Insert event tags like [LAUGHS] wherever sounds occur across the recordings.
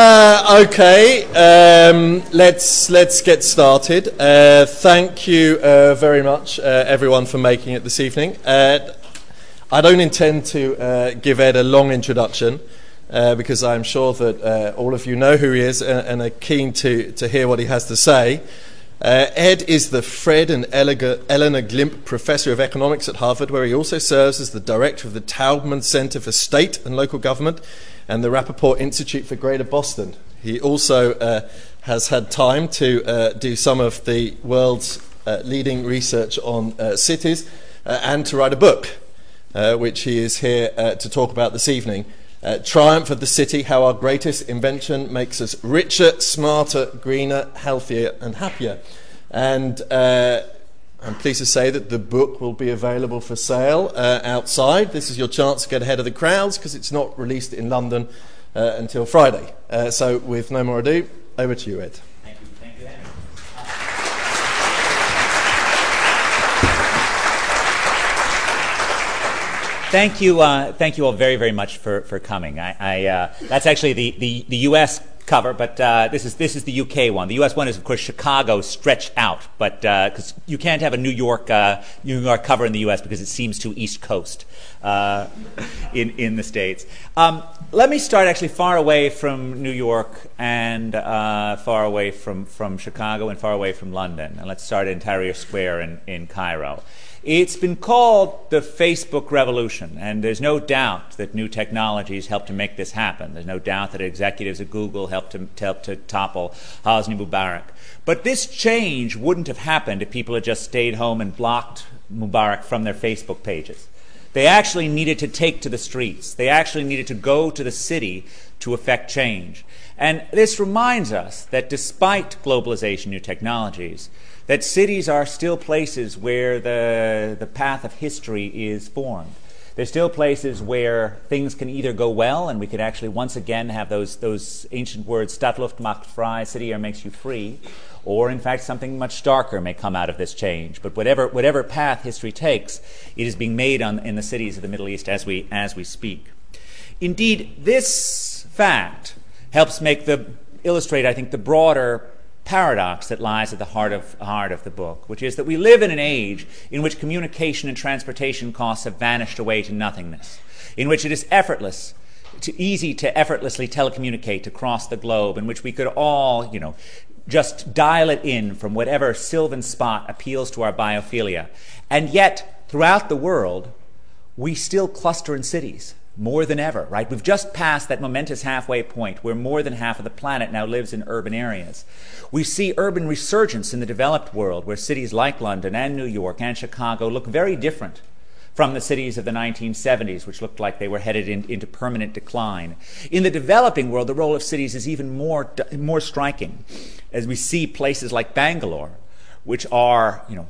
Uh, okay, um, let's let's get started. Uh, thank you uh, very much, uh, everyone, for making it this evening. Uh, I don't intend to uh, give Ed a long introduction because I'm sure that all of you know who he is and, and, are keen to, to hear what he has to say. Ed is the Fred and Eleanor Glimp Professor of Economics at Harvard, where he also serves as the director of the Taubman Center for State and Local Government and the Rappaport Institute for Greater Boston. He also uh, has had time to uh, do some of the world's uh, leading research on uh, cities uh, and to write a book, uh, which he is here to talk about this evening. Triumph of the City How Our Greatest Invention Makes Us Richer, Smarter, Greener, Healthier, and Happier. And I'm pleased to say that the book will be available for sale uh, outside. This is your chance to get ahead of the crowds because it's not released in London uh, until Friday. Uh, so, with no more ado, over to you, Ed. Thank you. Thank you, Thank you, uh, thank you all very, very much for, for coming. I, I uh, that's actually the, the, the U.S cover, but uh, this is this is the UK one. The US one is, of course, Chicago stretched out, but because uh, you can't have a New York uh, New York cover in the US because it seems too East Coast uh, in in the states. Um, let me start actually far away from New York and uh, far away from from Chicago and far away from London, and let's start in Tahrir Square in in Cairo. It's been called the Facebook revolution, and there's no doubt that new technologies helped to make this happen. There's no doubt that executives at Google helped to, helped to topple Hosni Mubarak. But this change wouldn't have happened if people had just stayed home and blocked Mubarak from their Facebook pages. They actually needed to take to the streets. They actually needed to go to the city to effect change. And this reminds us that despite globalization, new technologies, that cities are still places where the, the path of history is formed. They're still places where things can either go well, and we could actually once again have those, those ancient words, Stadtluft macht frei, city air makes you free, or in fact something much darker may come out of this change. But whatever, whatever path history takes, it is being made on, in the cities of the Middle East as we, as we speak. Indeed, this fact helps make the illustrate, I think, the broader paradox that lies at the heart of, heart of the book, which is that we live in an age in which communication and transportation costs have vanished away to nothingness, in which it is effortless to easy to effortlessly telecommunicate across the globe, in which we could all, you know, just dial it in from whatever sylvan spot appeals to our biophilia. And yet, throughout the world, we still cluster in cities more than ever, right? We've just passed that momentous halfway point where more than half of the planet now lives in urban areas. We see urban resurgence in the developed world where cities like London and New York and Chicago look very different from the cities of the 1970s, which looked like they were headed in, into permanent decline. In the developing world, the role of cities is even more, more striking as we see places like Bangalore, which are, you know,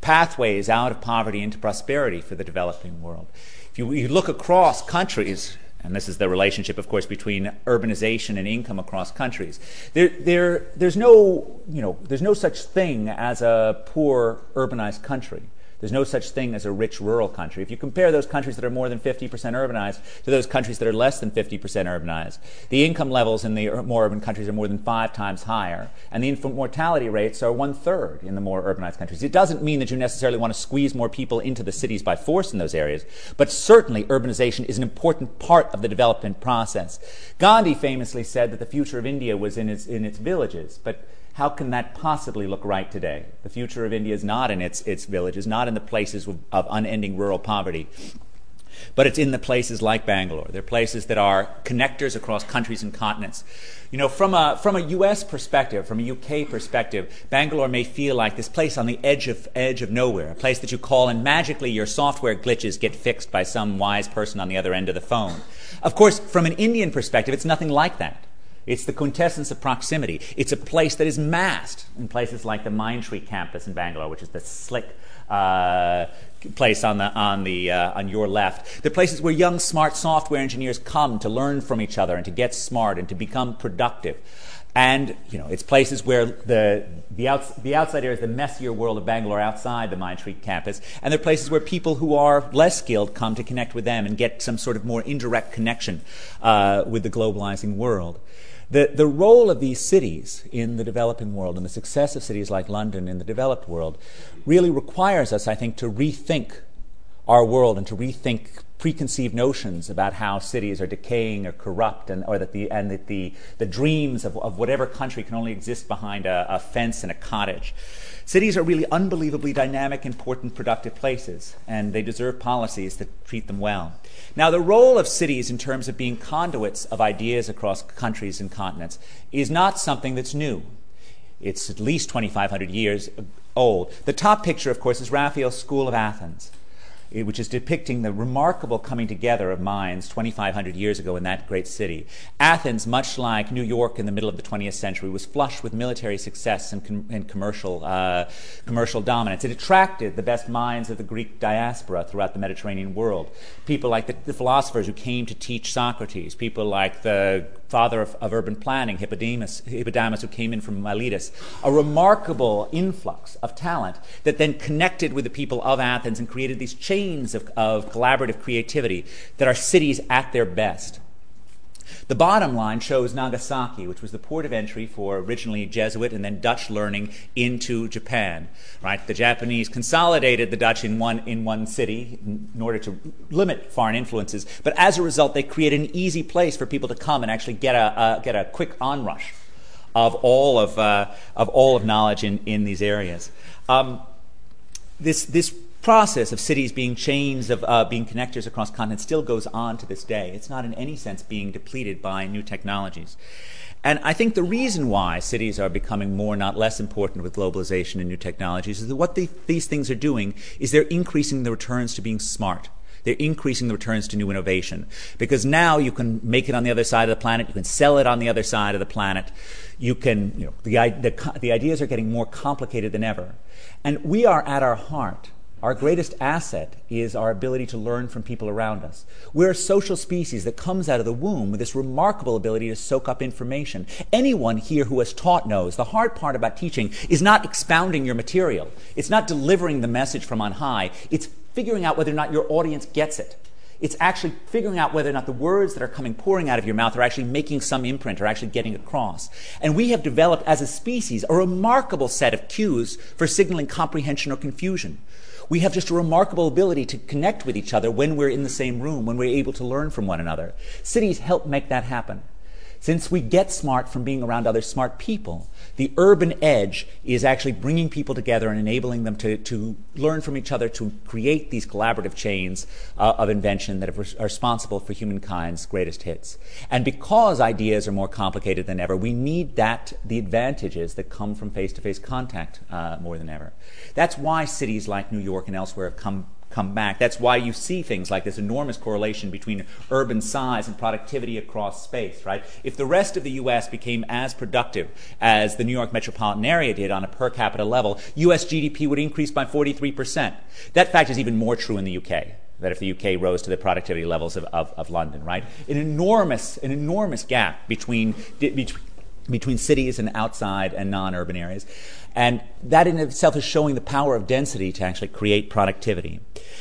pathways out of poverty into prosperity for the developing world. If you, you look across countries, and this is the relationship, of course, between urbanization and income across countries. There, there, there's, no, you know, there's no such thing as a poor urbanized country. There's no such thing as a rich rural country. If you compare those countries that are more than 50% urbanized to those countries that are less than 50% urbanized, the income levels in the more urban countries are more than five times higher, and the infant mortality rates are one third in the more urbanized countries. It doesn't mean that you necessarily want to squeeze more people into the cities by force in those areas, but certainly urbanization is an important part of the development process. Gandhi famously said that the future of India was in its, in its villages, but how can that possibly look right today? The future of India is not in its, its villages, not in the places of, unending rural poverty, but it's in the places like Bangalore. They're places that are connectors across countries and continents. You know, from a, from a US perspective, from a UK perspective, Bangalore may feel like this place on the edge of, edge of nowhere, a place that you call and magically your software glitches get fixed by some wise person on the other end of the phone. Of course, from an Indian perspective, it's nothing like that. It's the quintessence of proximity. It's a place that is massed in places like the Mindtree campus in Bangalore, which is the slick uh, place on the on the uh, on your left. They're places where young, smart software engineers come to learn from each other and to get smart and to become productive. And you know, it's places where the the, outs, the outside area is the messier world of Bangalore outside the Mindtree campus, and they're places where people who are less skilled come to connect with them and get some sort of more indirect connection uh, with the globalizing world. The, the role of these cities in the developing world and the success of cities like London in the developed world really requires us, I think, to rethink our world and to rethink preconceived notions about how cities are decaying or corrupt and, or that the, and that the, the dreams of, of whatever country can only exist behind a, a fence and a cottage. Cities are really unbelievably dynamic, important, productive places, and they deserve policies that treat them well. Now, the role of cities in terms of being conduits of ideas across countries and continents is not something that's new. It's at least 2,500 years old. The top picture, of course, is Raphael's School of Athens which is depicting the remarkable coming together of minds 2,500 years ago in that great city. Athens, much like New York in the middle of the 20th century, was flush with military success and, com- and commercial, uh, commercial dominance. It attracted the best minds of the Greek diaspora throughout the Mediterranean world. People like the, the philosophers who came to teach Socrates, people like the father of, of urban planning, Hippodamus, Hippodamus, who came in from Miletus. A remarkable influx of talent that then connected with the people of Athens and created these chains of, of collaborative creativity that are cities at their best. The bottom line shows Nagasaki, which was the port of entry for originally Jesuit and then Dutch learning into Japan. Right? The Japanese consolidated the Dutch in one, in one city in order to limit foreign influences, but as a result, they created an easy place for people to come and actually get a, get a quick onrush of all of, uh, of all of knowledge in, in these areas. Um, this, this process of cities being chains of uh, being connectors across continents still goes on to this day. It's not in any sense being depleted by new technologies. And I think the reason why cities are becoming more, not less important with globalization and new technologies is that what these things are doing is they're increasing the returns to being smart. They're increasing the returns to new innovation. Because now you can make it on the other side of the planet, you can sell it on the other side of the planet. You can, you know, the, the, the ideas are getting more complicated than ever. And we are at our heart our greatest asset is our ability to learn from people around us. We're a social species that comes out of the womb with this remarkable ability to soak up information. Anyone here who has taught knows the hard part about teaching is not expounding your material, it's not delivering the message from on high, it's figuring out whether or not your audience gets it. It's actually figuring out whether or not the words that are coming pouring out of your mouth are actually making some imprint or actually getting across. And we have developed as a species a remarkable set of cues for signaling comprehension or confusion. We have just a remarkable ability to connect with each other when we're in the same room, when we're able to learn from one another. Cities help make that happen. Since we get smart from being around other smart people, the urban edge is actually bringing people together and enabling them to, to learn from each other to create these collaborative chains uh, of invention that are responsible for humankind's greatest hits. And because ideas are more complicated than ever, we need that, the advantages that come from face to face contact uh, more than ever. That's why cities like New York and elsewhere have come come back. That's why you see things like this enormous correlation between urban size and productivity across space, right? If the rest of the US became as productive as the New York metropolitan area did on a per capita level, US GDP would increase by 43%. That fact is even more true in the UK that if the UK rose to the productivity levels of, of, of London, right? An enormous, an enormous gap between, between, between cities and outside and non urban areas. And that in itself is showing the power of density to actually create productivity.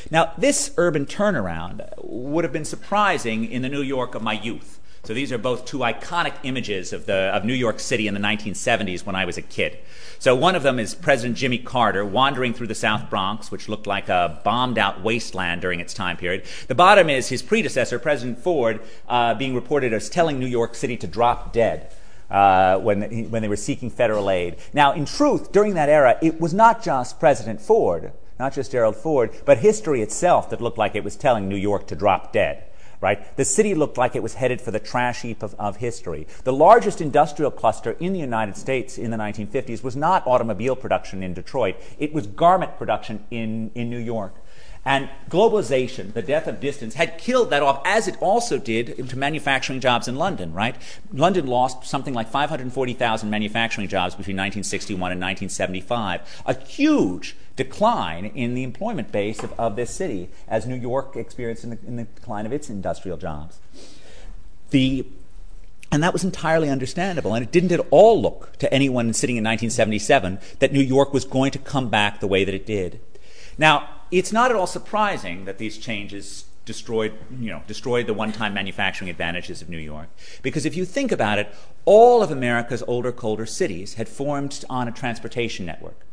Now, this urban turnaround would have been surprising in the New York of my youth. So these are both two iconic images of, the, of New York City in the 1970s when I was a kid. So one of them is President Jimmy Carter wandering through the South Bronx, which looked like a bombed out wasteland during its time period. The bottom is his predecessor, President Ford, uh, being reported as telling New York City to drop dead uh, when, when they were seeking federal aid. Now, in truth, during that era, it was not just President Ford, not just Gerald Ford, but history itself that looked like it was telling New York to drop dead. Right? The city looked like it was headed for the trash heap of, of history. The largest industrial cluster in the United States in the 1950s was not automobile production in Detroit, it was garment production in, in New York. And globalization, the death of distance, had killed that off, as it also did into manufacturing jobs in London, right? London lost something like 540,000 manufacturing jobs between 1961 and 1975. A huge decline in the employment base of, of this city, as New York experienced in the, in the decline of its industrial jobs. The and that was entirely understandable. And it didn't at all look to anyone sitting in 1977 that New York was going to come back the way that it did. Now, it's not at all surprising that these changes destroyed, you know, destroyed the one-time manufacturing advantages of New York. Because if you think about it, all of America's older, colder cities had formed on a transportation network.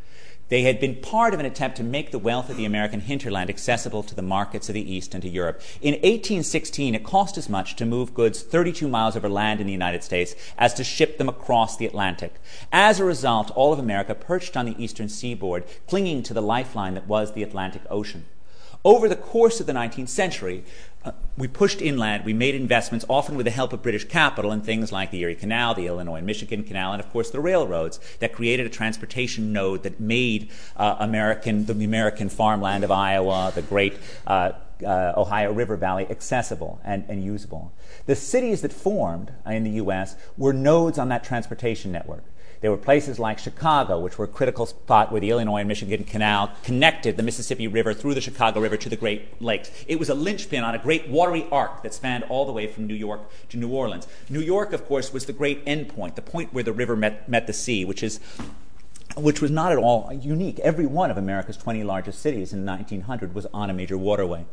They had been part of an attempt to make the wealth of the American hinterland accessible to the markets of the East and to Europe. In 1816, it cost as much to move goods 32 miles over land in the United States as to ship them across the Atlantic. As a result, all of America perched on the eastern seaboard, clinging to the lifeline that was the Atlantic Ocean. Over the course of the 19th century, we pushed inland, we made investments, often with the help of British capital, in things like the Erie Canal, the Illinois and Michigan Canal, and of course the railroads that created a transportation node that made uh, American, the American farmland of Iowa, the great uh, uh, Ohio River Valley accessible and usable. The cities that formed in the U.S. were nodes on that transportation network. There were places like Chicago, which were a critical spot where the Illinois and Michigan Canal connected the Mississippi River through the Chicago River to the Great Lakes. It was a linchpin on a great watery arc that spanned all the way from New York to New Orleans. New York, of course, was the great endpoint, the point where the river met, met the sea, which is which was not at all unique. Every one of America's 20 largest cities in 1900 was on a major waterway.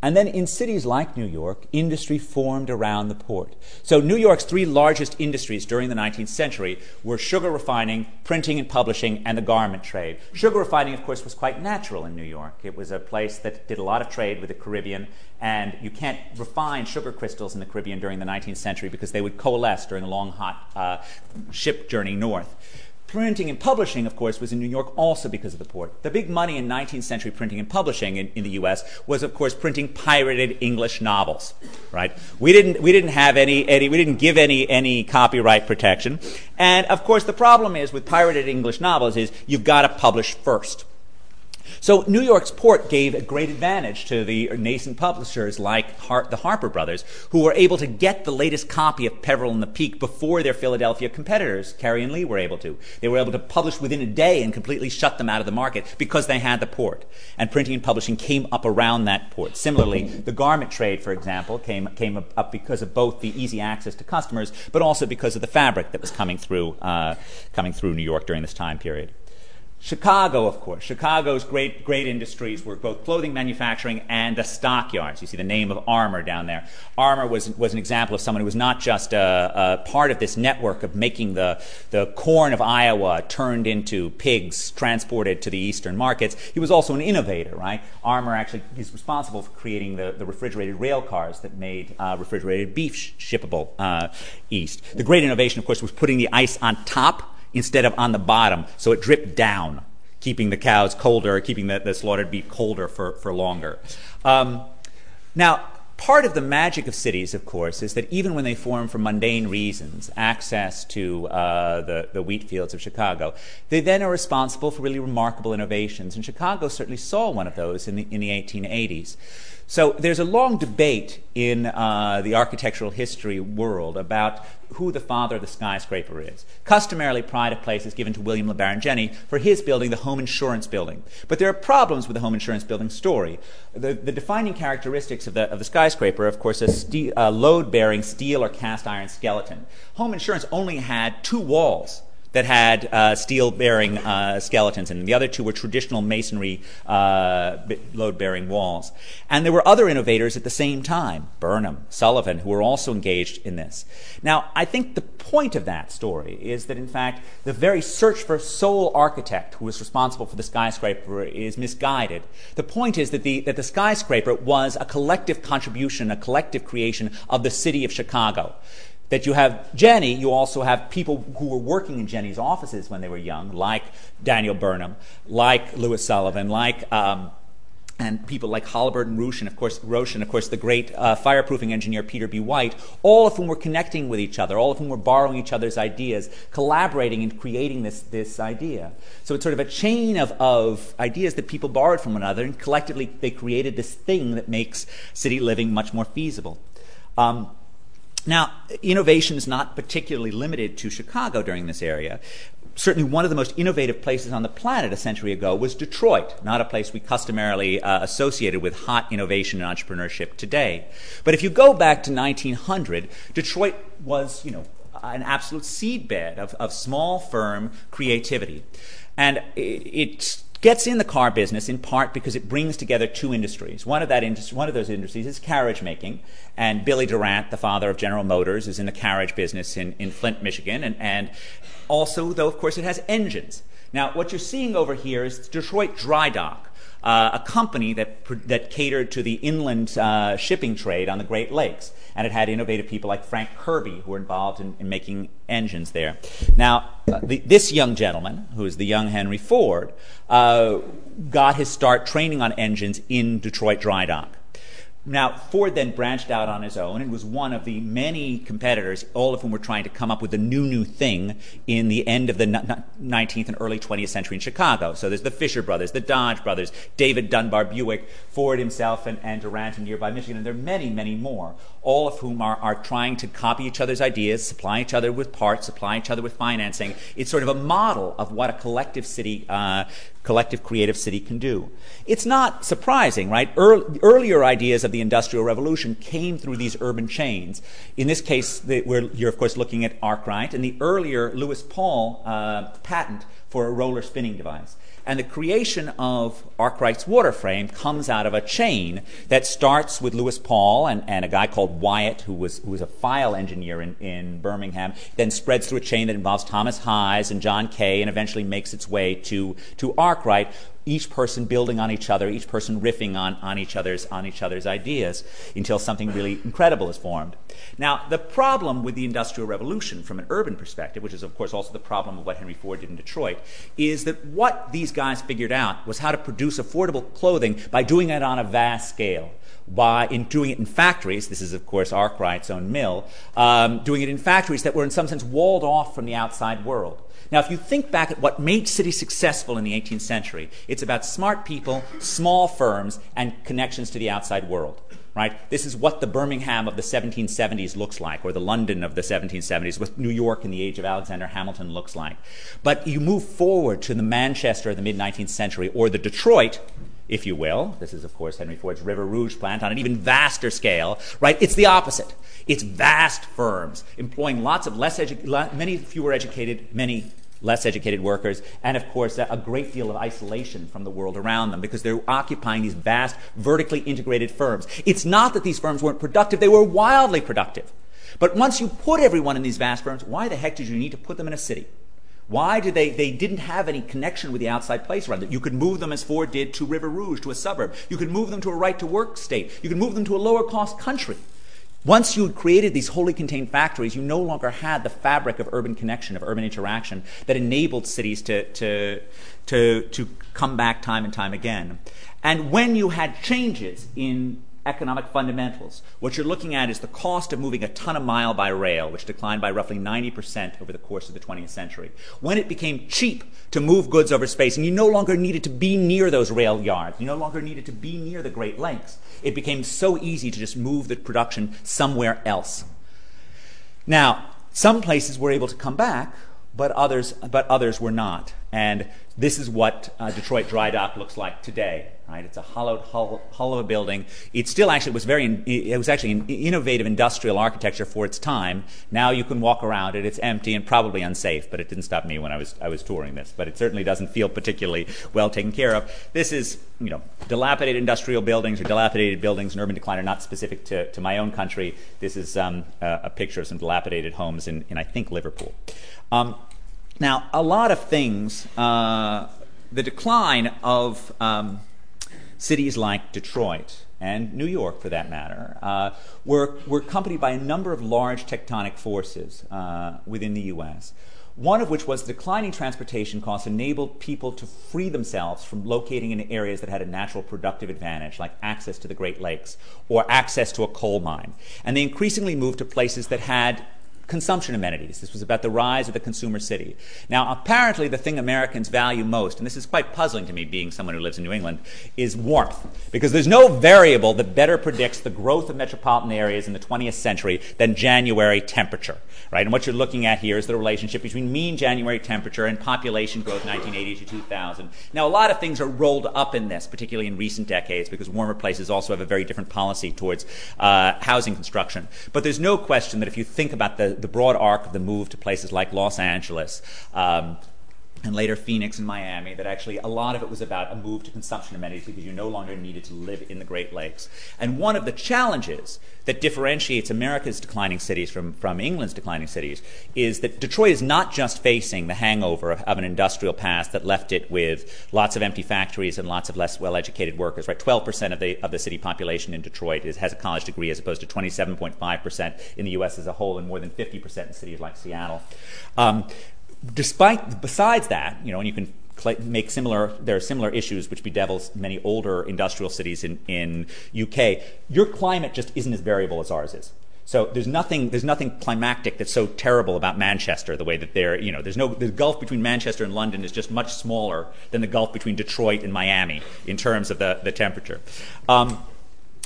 And then in cities like New York, industry formed around the port. So New York's three largest industries during the 19th century were sugar refining, printing and publishing, and the garment trade. Sugar refining, of course, was quite natural in New York. It was a place that did a lot of trade with the Caribbean, and you can't refine sugar crystals in the Caribbean during the 19th century because they would coalesce during a long, hot uh, ship journey north. Printing and publishing, of course, was in New York also because of the port. The big money in 19th century printing and publishing in, in, the U.S. was, of course, printing pirated English novels. Right? We didn't we didn't have any, any we didn't give any any copyright protection, and of course the problem is with pirated English novels is you've got to publish first. So New York's port gave a great advantage to the nascent publishers like Har- the Harper Brothers, who were able to get the latest copy of Peveril and the Peak before their Philadelphia competitors, Carey and Lea, were able to. They were able to publish within a day and completely shut them out of the market because they had the port. And printing and publishing came up around that port. Similarly, the garment trade, for example, came, came up because of both the easy access to customers, but also because of the fabric that was coming through, uh, coming through New York during this time period. Chicago, of course. Chicago's great, great industries were both clothing manufacturing and the stockyards. You see the name of Armour down there. Armour was, was an example of someone who was not just a, a, part of this network of making the, the corn of Iowa turned into pigs transported to the eastern markets. He was also an innovator, right? Armour actually is responsible for creating the, the refrigerated rail cars that made uh, refrigerated beef sh- shippable uh, east. The great innovation, of course, was putting the ice on top instead of on the bottom, so it dripped down, keeping the cows colder, keeping the, the slaughtered beef colder for, for longer. Um, now, part of the magic of cities, of course, is that even when they form for mundane reasons, access to uh, the, the wheat fields of Chicago, they then are responsible for really remarkable innovations. And Chicago certainly saw one of those in the, in the 1880s. So there's a long debate in uh, the architectural history world about who the father of the skyscraper is. Customarily, pride of place is given to William LeBaron Jenney for his building, the Home Insurance Building. But there are problems with the Home Insurance Building story. The, the defining characteristics of the, of the skyscraper, of course, a ste- load bearing steel or cast iron skeleton. Home Insurance only had two walls that had uh, steel bearing uh, skeletons them. The other two were traditional masonry uh, load bearing walls. And there were other innovators at the same time Burnham, Sullivan, who were also engaged in this. Now, I think the point of that story is that, in fact, the very search for sole architect who was responsible for the skyscraper is misguided. The point is that the, that the skyscraper was a collective contribution, a collective creation of the city of Chicago that you have Jenney, you also have people who were working in Jenney's offices when they were young, like Daniel Burnham, like Louis Sullivan, like um, and people like Halliburton Roche and of course Roche and of course the great uh, fireproofing engineer Peter B. Wight, all of whom were connecting with each other, all of whom were borrowing each other's ideas, collaborating and creating this, this idea. So it's sort of a chain of, of ideas that people borrowed from one another, and collectively they created this thing that makes city living much more feasible. Um, now, innovation is not particularly limited to Chicago during this area. Certainly, one of the most innovative places on the planet a century ago was Detroit, not a place we customarily uh, associated with hot innovation and entrepreneurship today. But if you go back to 1900, Detroit was, you know, an absolute seedbed of, of small firm creativity. And it, gets in the car business in part because it brings together two industries. One of, that one of those industries is carriage making, and Billy Durant, the father of General Motors, is in the carriage business in, in Flint, Michigan, and, and also, though, of course, it has engines. Now, what you're seeing over here is Detroit Dry Dock. Uh, a company that, that catered to the inland uh, shipping trade on the Great Lakes. And it had innovative people like Frank Kirby who were involved in, in making engines there. Now, uh, this young gentleman, who is the young Henry Ford, got his start training on engines in Detroit Dry Dock. Now, Ford then branched out on his own and was one of the many competitors, all of whom were trying to come up with a new, new thing in the end of the 19th and early 20th century in Chicago. So there's the Fisher brothers, the Dodge brothers, David Dunbar Buick, Ford himself, and, and Durant in nearby Michigan, and there are many, many more, all of whom are, are trying to copy each other's ideas, supply each other with parts, supply each other with financing. It's sort of a model of what a collective city uh, collective creative city can do. It's not surprising, right? Earlier ideas of the Industrial Revolution came through these urban chains. In this case, the, you're of course looking at Arkwright and the earlier Lewis Paul uh, patent for a roller spinning device. And the creation of Arkwright's water frame comes out of a chain that starts with Lewis Paul and, and a guy called Wyatt, who was, who was a file engineer in, in Birmingham, then spreads through a chain that involves Thomas Highs and John Kay and eventually makes its way to, to Arkwright, each person building on each other, each person riffing on, on each other's on each other's ideas until something really incredible is formed. Now, the problem with the Industrial Revolution from an urban perspective, which is of course also the problem of what Henry Ford did in Detroit, is that what these guys figured out was how to produce affordable clothing by doing it on a vast scale by in doing it in factories. This is, of course, Arkwright's own mill. Um, doing it in factories that were, in some sense, walled off from the outside world. Now, if you think back at what made cities successful in the 18th century, it's about smart people, small firms, and connections to the outside world. Right? This is what the Birmingham of the 1770s looks like, or the London of the 1770s, what New York in the age of Alexander Hamilton looks like. But you move forward to the Manchester of the mid 19th century, or the Detroit, if you will. This is, of course, Henry Ford's River Rouge plant on an even vaster scale, right? It's the opposite. It's vast firms employing lots of less edu- many fewer educated, many less educated workers, and of course, a great deal of isolation from the world around them because they're occupying these vast, vertically integrated firms. It's not that these firms weren't productive, they were wildly productive. But once you put everyone in these vast firms, why the heck did you need to put them in a city? Why did they, they didn't have any connection with the outside place around it. You could move them as Ford did to River Rouge, to a suburb. You could move them to a right to work state. You could move them to a lower cost country. Once you had created these wholly contained factories, you no longer had the fabric of urban connection, of urban interaction that enabled cities to, to, to, to come back time and time again. And when you had changes in economic fundamentals. What you're looking at is the cost of moving a ton of mile by rail, which declined by roughly 90% over the course of the 20th century. When it became cheap to move goods over space, and you no longer needed to be near those rail yards, you no longer needed to be near the Great Lakes, it became so easy to just move the production somewhere else. Now, some places were able to come back, but others, but others were not. And this is what uh, Detroit Dry Dock looks like today. Right? It's a hollowed hull, of a building. It still actually was very, it was actually an innovative industrial architecture for its time. Now you can walk around it. It's empty and probably unsafe, but it didn't stop me when I was, I was touring this. But it certainly doesn't feel particularly well taken care of. This is, you know, dilapidated industrial buildings or dilapidated buildings in urban decline are not specific to, to my own country. This is um, a, a, picture of some dilapidated homes in, in I think, Liverpool. Um, now, a lot of things, uh, the decline of um, cities like Detroit and New York, for that matter, uh, were, were accompanied by a number of large tectonic forces uh, within the U.S. One of which was declining transportation costs enabled people to free themselves from locating in areas that had a natural productive advantage, like access to the Great Lakes or access to a coal mine. And they increasingly moved to places that had consumption amenities. This was about the rise of the consumer city. Now, apparently, the thing Americans value most, and this is quite puzzling to me being someone who lives in New England, is warmth. Because there's no variable that better predicts the growth of metropolitan areas in the 20th century than January temperature. Right? And what you're looking at here is the relationship between mean January temperature and population growth 1980 to 2000. Now, a lot of things are rolled up in this, particularly in recent decades, because warmer places also have a very different policy towards uh, housing construction. But there's no question that if you think about the the broad arc of the move to places like Los Angeles, um, and later Phoenix and Miami, that actually a lot of it was about a move to consumption amenities because you no longer needed to live in the Great Lakes. And one of the challenges that differentiates America's declining cities from, from England's declining cities is that Detroit is not just facing the hangover of, of an industrial past that left it with lots of empty factories and lots of less well educated workers, right? 12% of the, of the city population in Detroit is, has a college degree as opposed to 27.5% in the U.S. as a whole and more than 50% in cities like Seattle. Um, despite besides that, you know, and you can make similar there are similar issues which bedevils many older industrial cities in, in UK. Your climate just isn't as variable as ours is. So there's nothing there's nothing climactic that's so terrible about Manchester the way that there you know there's no the gulf between Manchester and London is just much smaller than the gulf between Detroit and Miami in terms of the, the temperature. Um,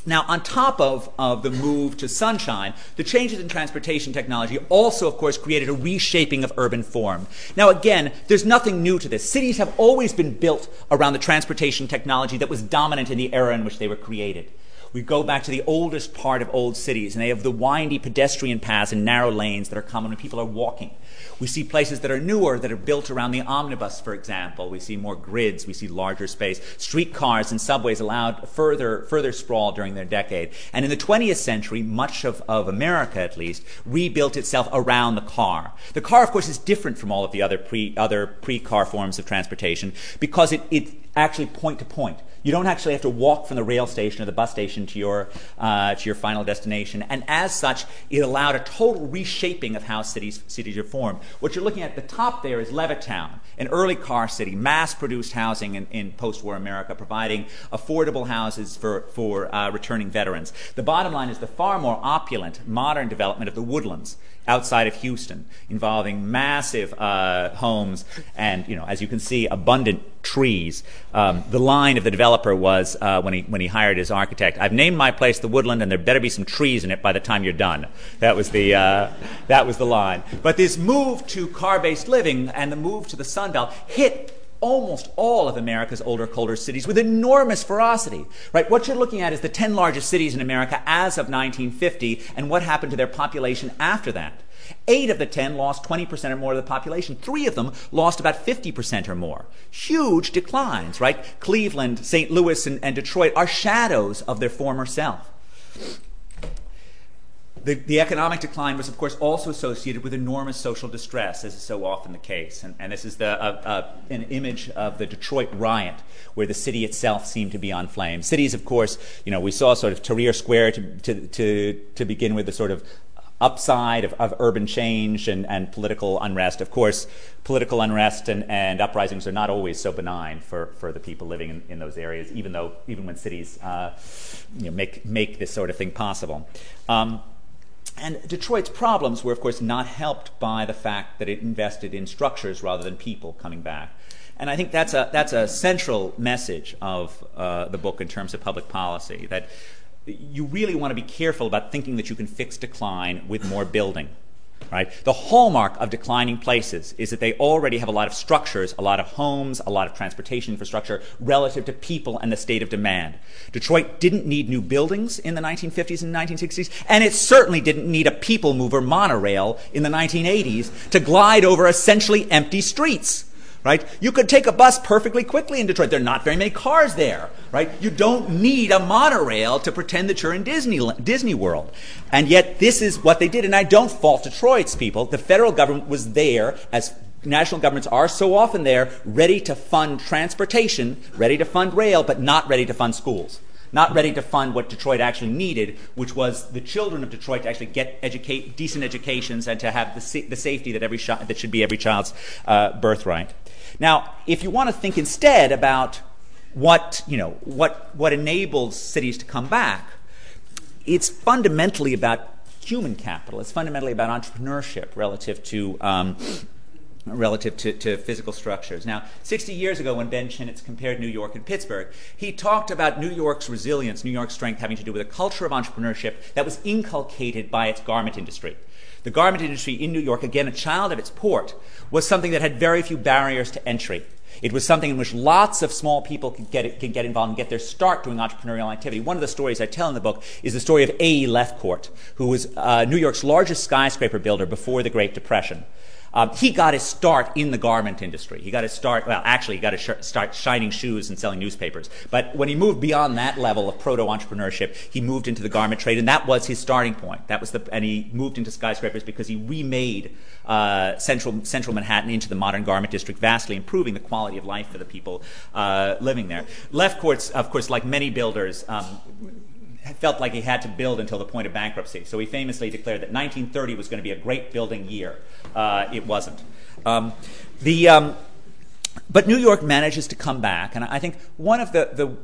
now, on top of, of the move to sunshine, the changes in transportation technology also, of course, created a reshaping of urban form. Now, again, there's nothing new to this. Cities have always been built around the transportation technology that was dominant in the era in which they were created. We go back to the oldest part of old cities, and they have the windy pedestrian paths and narrow lanes that are common when people are walking. We see places that are newer that are built around the omnibus, for example. We see more grids, we see larger space. Streetcars and subways allowed further, further sprawl during their decade. And in the 20th century, much of, of America at least, rebuilt itself around the car. The car, of course, is different from all of the other pre, other pre-car forms of transportation because it, it actually point to point. You don't actually have to walk from the rail station or the bus station to your, uh, to your final destination. And as such, it allowed a total reshaping of how cities, cities are formed. What you're looking at, at the top there is Levittown, an early car city, mass produced housing in, in post war America, providing affordable houses for, for uh, returning veterans. The bottom line is the far more opulent modern development of the woodlands outside of Houston, involving massive uh, homes and, you know, as you can see, abundant trees. Um, the line of the developer was uh, when he when he hired his architect, "I've named my place the Woodland, and there better be some trees in it by the time you're done." That was the uh, that was the line. But this move to car-based living and the move to the Sun Belt hit almost all of America's older, colder cities with enormous ferocity. Right? What you're looking at is the 10 largest cities in America as of 1950 and what happened to their population after that. Eight of the 10 lost 20% or more of the population. Three of them lost about 50% or more. Huge declines, right? Cleveland, St. Louis, and, and Detroit are shadows of their former self. The, economic decline was, of course, also associated with enormous social distress, as is so often the case. And, this is uh, uh, an image of the Detroit riot, where the city itself seemed to be on flame. Cities, of course, you know, we saw sort of Tahrir Square to, to, to, to begin with the sort of upside of, urban change and, political unrest. Of course, political unrest and, uprisings are not always so benign for, for the people living in, those areas, even though even when cities uh, make, make this sort of thing possible. And Detroit's problems were, of course, not helped by the fact that it invested in structures rather than people coming back. And I think that's a, that's a central message of uh, the book in terms of public policy that you really want to be careful about thinking that you can fix decline with more building. Right? The hallmark of declining places is that they already have a lot of structures, a lot of homes, a lot of transportation infrastructure relative to people and the state of demand. Detroit didn't need new buildings in the 1950s and 1960s, and it certainly didn't need a people mover monorail in the 1980s to glide over essentially empty streets right? You could take a bus perfectly quickly in Detroit. There are not very many cars there, right? You don't need a monorail to pretend that you're in Disney, Disney World. And yet, this is what they did. And I don't fault Detroit's people. The federal government was there, as national governments are so often there, ready to fund transportation, ready to fund rail, but not ready to fund schools not ready to fund what Detroit actually needed, which was the children of Detroit to actually get educate, decent educations and to have the, sa- the safety that, every sh- that should be every child's uh, birthright. Now, if you want to think instead about what, you know, what, what enables cities to come back, it's fundamentally about human capital. It's fundamentally about entrepreneurship relative to um, relative to, to, physical structures. Now, 60 years ago, when Ben Chinitz compared New York and Pittsburgh, he talked about New York's resilience, New York's strength having to do with a culture of entrepreneurship that was inculcated by its garment industry. The garment industry in New York, again, a child of its port, was something that had very few barriers to entry. It was something in which lots of small people could get, could get involved and get their start doing entrepreneurial activity. One of the stories I tell in the book is the story of A.E. Lefcourt, who was uh, New York's largest skyscraper builder before the Great Depression. Um, he got his start in the garment industry. He got his start, well, actually, he got his start shining shoes and selling newspapers. But when he moved beyond that level of proto entrepreneurship, he moved into the garment trade, and that was his starting point. That was the, and he moved into skyscrapers because he remade uh, central, central Manhattan into the modern garment district, vastly improving the quality of life for the people uh, living there. Lefkowitz, of course, like many builders, um, felt like he had to build until the point of bankruptcy. So he famously declared that 1930 was going to be a great building year. Uh, it wasn't. Um, the, um, but New York manages to come back, and I think one of the, the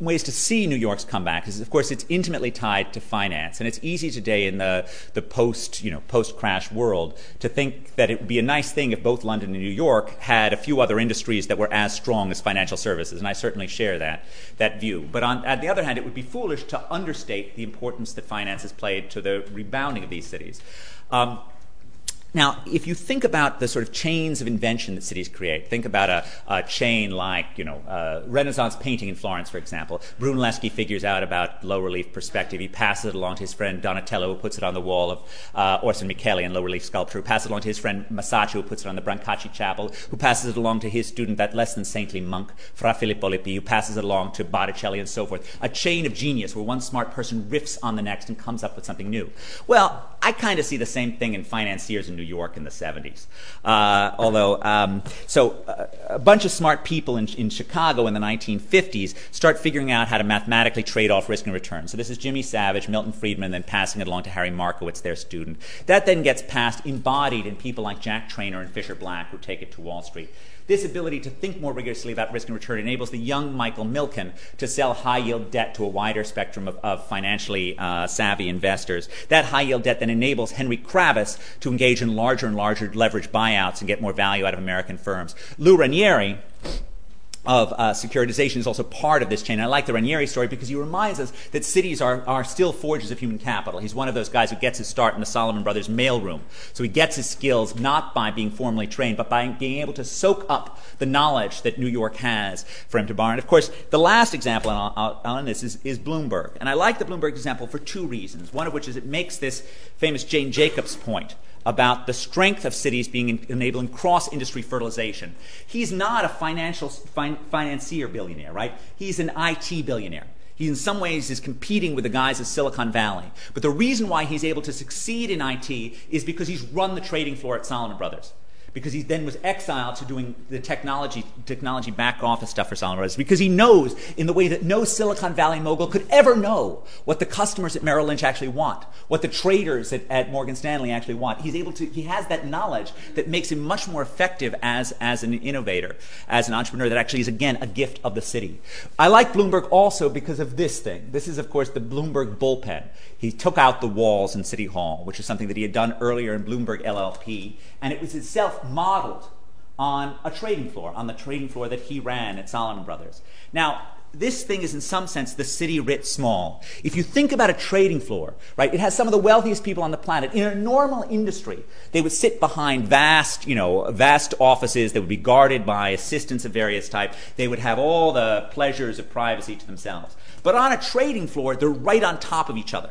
ways to see New York's comeback is, of course, it's intimately tied to finance, and it's easy today in the, the post you know post crash world to think that it would be a nice thing if both London and New York had a few other industries that were as strong as financial services, and I certainly share that that view. But on, on the other hand, it would be foolish to understate the importance that finance has played to the rebounding of these cities. Um, now, if you think about the sort of chains of invention that cities create, think about a, a chain like, you know, uh, Renaissance painting in Florence, for example. Brunelleschi figures out about low relief perspective. He passes it along to his friend Donatello, who puts it on the wall of uh, Orsanmichele in low relief sculpture, who passes it along to his friend Masaccio, who puts it on the Brancacci Chapel, who passes it along to his student, that less than saintly monk, Fra Filippo Lippi, who passes it along to Botticelli and so forth. A chain of genius where one smart person riffs on the next and comes up with something new. Well, I kind of see the same thing in financiers in New York in the 70s. Uh, although, um, so uh, a bunch of smart people in, in Chicago in the 1950s start figuring out how to mathematically trade off risk and return. So this is Jimmy Savage, Milton Friedman, then passing it along to Harry Markowitz, their student. That then gets passed, embodied in people like Jack Treynor and Fischer Black, who take it to Wall Street. This ability to think more rigorously about risk and return enables the young Michael Milken to sell high yield debt to a wider spectrum of, of financially uh, savvy investors. That high yield debt then enables Henry Kravis to engage in larger and larger leverage buyouts and get more value out of American firms. Lou Ranieri, of uh, securitization is also part of this chain. And I like the Ranieri story because he reminds us that cities are, are still forges of human capital. He's one of those guys who gets his start in the Salomon Brothers mailroom. So he gets his skills not by being formally trained, but by being able to soak up the knowledge that New York has for him to borrow. And of course, the last example on, this is, is Bloomberg. And I like the Bloomberg example for two reasons. One of which is it makes this famous Jane Jacobs point about the strength of cities being enabling cross industry fertilization. He's not a financial fin- financier billionaire, right? He's an IT billionaire. He, in some ways, is competing with the guys of Silicon Valley. But the reason why he's able to succeed in IT is because he's run the trading floor at Salomon Brothers because he then was exiled to doing the technology, technology back office stuff for Salomon Brothers because he knows in the way that no Silicon Valley mogul could ever know what the customers at Merrill Lynch actually want, what the traders at, at Morgan Stanley actually want. He's able to, he has that knowledge that makes him much more effective as, as an innovator, as an entrepreneur that actually is, again, a gift of the city. I like Bloomberg also because of this thing. This is, of course, the Bloomberg bullpen. He took out the walls in City Hall, which is something that he had done earlier in Bloomberg LLP, and it was itself modeled on a trading floor, on the trading floor that he ran at Salomon Brothers. Now, this thing is in some sense the city writ small. If you think about a trading floor, right, it has some of the wealthiest people on the planet. In a normal industry, they would sit behind vast, you know, vast offices that would be guarded by assistants of various type. They would have all the pleasures of privacy to themselves. But on a trading floor, they're right on top of each other.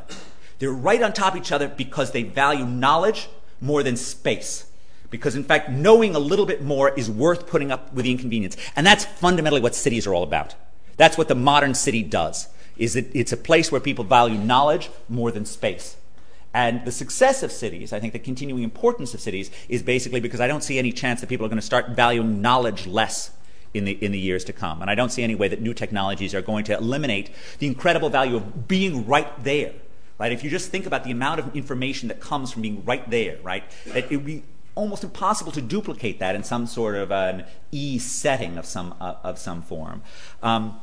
They're right on top of each other because they value knowledge more than space. Because, in fact, knowing a little bit more is worth putting up with the inconvenience. And that's fundamentally what cities are all about. That's what the modern city does. Is it, it's a place where people value knowledge more than space. And the success of cities, I think the continuing importance of cities, is basically because I don't see any chance that people are going to start valuing knowledge less in the, in the years to come. And I don't see any way that new technologies are going to eliminate the incredible value of being right there. Right? If you just think about the amount of information that comes from being right there, right? It, be almost impossible to duplicate that in some sort of an e setting of some uh, of some form. Um,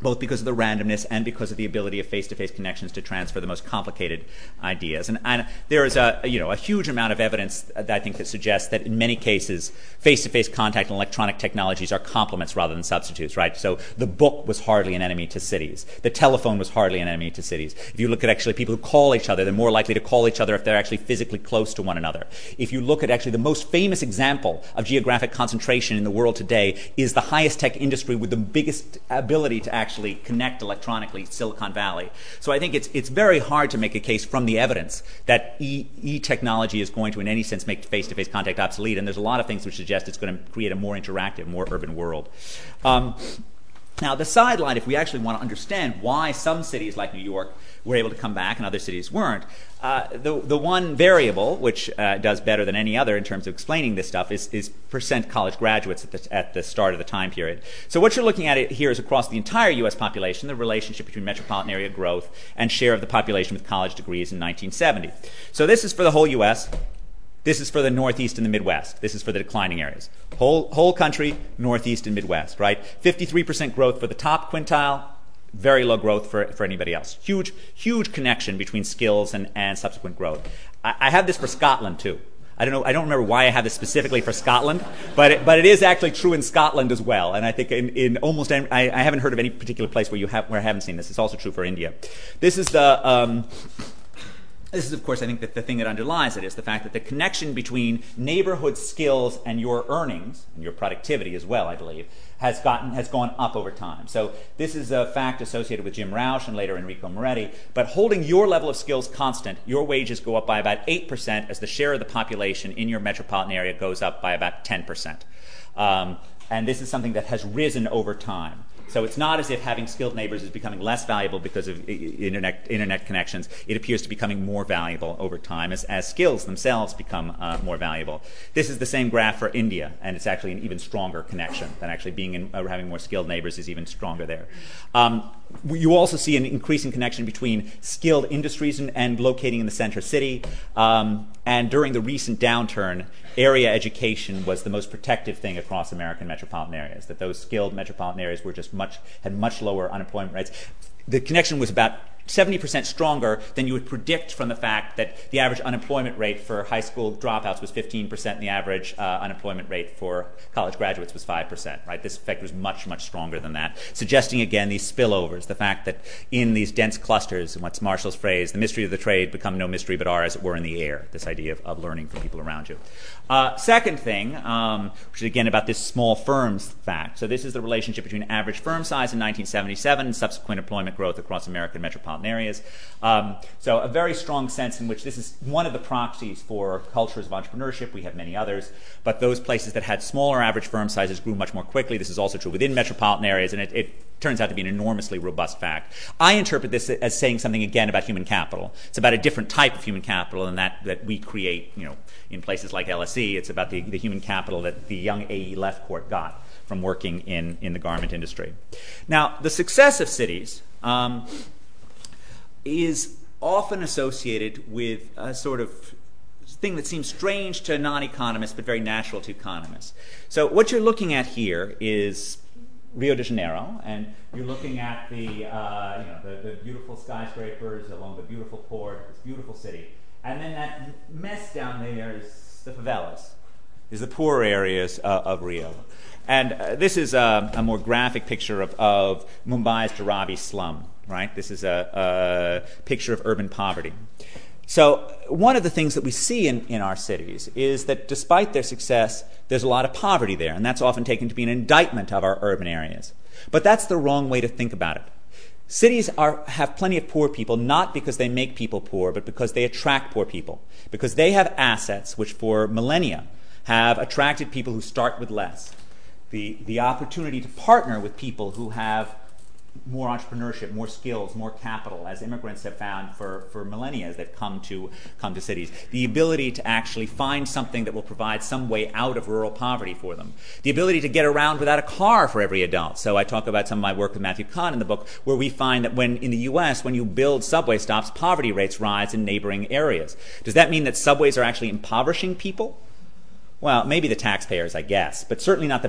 both because of the randomness and because of the ability of face-to-face connections to transfer the most complicated ideas. And, there is a you know a huge amount of evidence that I think that suggests that in many cases face-to-face contact and electronic technologies are complements rather than substitutes. Right. So the book was hardly an enemy to cities. The telephone was hardly an enemy to cities. If you look at actually people who call each other, they're more likely to call each other if they're actually physically close to one another. If you look at actually the most famous example of geographic concentration in the world today is the highest tech industry with the biggest ability to actually actually connect electronically Silicon Valley. So I think it's, it's very hard to make a case from the evidence that e, e technology is going to, in any sense, make face to face contact obsolete. And there's a lot of things which suggest it's going to create a more interactive, more urban world. Um, Now, the sideline, if we actually want to understand why some cities like New York were able to come back and other cities weren't, uh, the, the one variable which uh, does better than any other in terms of explaining this stuff is, is percent college graduates at the, at the start of the time period. So, what you're looking at here is across the entire U.S. population, the relationship between metropolitan area growth and share of the population with college degrees in 1970. So, this is for the whole U.S. This is for the Northeast and the Midwest. This is for the declining areas. Whole, whole country, Northeast and Midwest, right? 53% growth for the top quintile, very low growth for, anybody else. Huge, huge connection between skills and, subsequent growth. I, have this for Scotland too. I don't know. I don't remember why I have this specifically for Scotland, but it, but it is actually true in Scotland as well. And I think in, in almost any, I, I haven't heard of any particular place where you have where I haven't seen this. It's also true for India. This is the um, this is, of course, I think that the thing that underlies it is the fact that the connection between neighborhood skills and your earnings and your productivity as well, I believe, has gotten has gone up over time. So this is a fact associated with Jim Rauch and later Enrico Moretti. But holding your level of skills constant, your wages go up by about eight percent as the share of the population in your metropolitan area goes up by about ten percent. Um, and this is something that has risen over time. So it's not as if having skilled neighbors is becoming less valuable because of internet, connections. It appears to be becoming more valuable over time as, skills themselves become uh, more valuable. This is the same graph for India, and it's actually an even stronger connection than actually uh, having more skilled neighbors is even stronger there. Um, you also see an increasing connection between skilled industries and, and locating in the center city. Um, and during the recent downturn, area education was the most protective thing across American metropolitan areas. That those skilled metropolitan areas were just much had much lower unemployment rates. The connection was about 70% stronger than you would predict from the fact that the average unemployment rate for high school dropouts was 15% and the average uh, unemployment rate for college graduates was 5%, right? This effect was much, much stronger than that, suggesting again these spillovers, the fact that in these dense clusters, and what's Marshall's phrase, the mystery of the trade become no mystery but are as it were in the air, this idea of, of learning from people around you. Uh, second thing, um, which is again about this small firms fact. So this is the relationship between average firm size in 1977 and subsequent employment growth across American metropolitan metropolitan areas. Um, so a very strong sense in which this is one of the proxies for cultures of entrepreneurship. We have many others, but those places that had smaller average firm sizes grew much more quickly. This is also true within metropolitan areas, and it, it turns out to be an enormously robust fact. I interpret this as saying something again about human capital. It's about a different type of human capital than that that we create, you know, in places like LSE. It's about the, the human capital that the young A.E. Lefcourt got from working in, in the garment industry. Now, the success of cities um, is often associated with a sort of thing that seems strange to non economists but very natural to economists. So, what you're looking at here is Rio de Janeiro, and you're looking at the, uh, you know, the, the, beautiful skyscrapers along the beautiful port, this beautiful city. And then that mess down there is the favelas, is the poor areas uh, of Rio. And uh, this is a, a, more graphic picture of, of Mumbai's Dharavi slum right? This is a, a picture of urban poverty. So, one of the things that we see in, in our cities is that despite their success, there's a lot of poverty there, and that's often taken to be an indictment of our urban areas. But that's the wrong way to think about it. Cities are, have plenty of poor people, not because they make people poor, but because they attract poor people. Because they have assets which, for millennia, have attracted people who start with less. The, the opportunity to partner with people who have more entrepreneurship, more skills, more capital, as immigrants have found for, for millennia as they've come to come to cities. The ability to actually find something that will provide some way out of rural poverty for them. The ability to get around without a car for every adult. So I talk about some of my work with Matthew Kahn in the book, where we find that when in the U.S. when you build subway stops, poverty rates rise in neighboring areas. Does that mean that subways are actually impoverishing people? Well, maybe the taxpayers, I guess, but certainly not,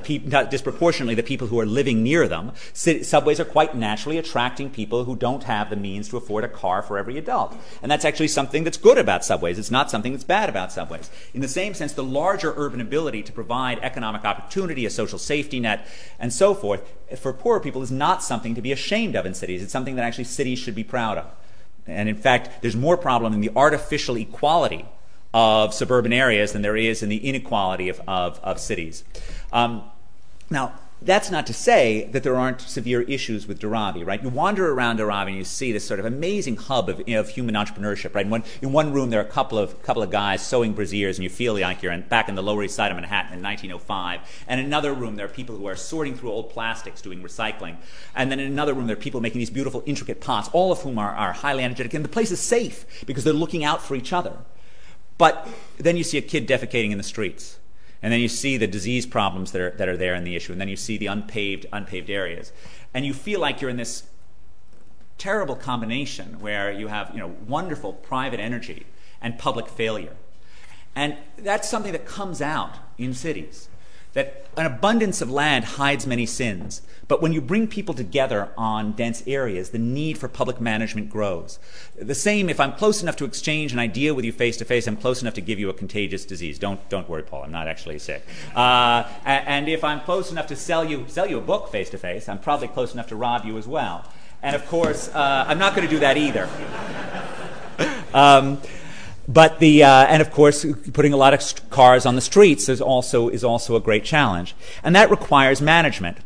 disproportionately the people who are living near them. subways are quite naturally attracting people who don't have the means to afford a car for every adult. And that's actually something that's good about subways. It's not something that's bad about subways. In the same sense, the larger urban ability to provide economic opportunity, a social safety net, and so forth for poorer people is not something to be ashamed of in cities. It's something that actually cities should be proud of. And in fact, there's more problem in the artificial equality of suburban areas than there is in the inequality of, of, of cities. Um, now, that's not to say that there aren't severe issues with Dharavi, right? You wander around Dharavi and you see this sort of amazing hub of, of human entrepreneurship, right? In one, in one room, there are a couple of, couple of guys sewing brassieres, and you feel like you're in, back in the Lower East Side of Manhattan in 1905. And in another room, there are people who are sorting through old plastics, doing recycling. And then in another room, there are people making these beautiful, intricate pots, all of whom are, are highly energetic. And the place is safe because they're looking out for each other. But then you see a kid defecating in the streets and then you see the disease problems that are, that are there in the issue. And then you see the unpaved, unpaved areas. And you feel like you're in this terrible combination where you have you know, wonderful private energy and public failure. And that's something that comes out in cities that an abundance of land hides many sins. But when you bring people together on dense areas, the need for public management grows. The same, if I'm close enough to exchange an idea with you face to face, I'm close enough to give you a contagious disease. Don't, don't worry, Paul, I'm not actually sick. Uh, and if I'm close enough to sell you, sell you a book face to face, I'm probably close enough to rob you as well. And of course, uh, I'm not going to do that either. [LAUGHS] Um, but the, uh, and of course, putting a lot of cars on the streets is also, is also a great challenge. And that requires management.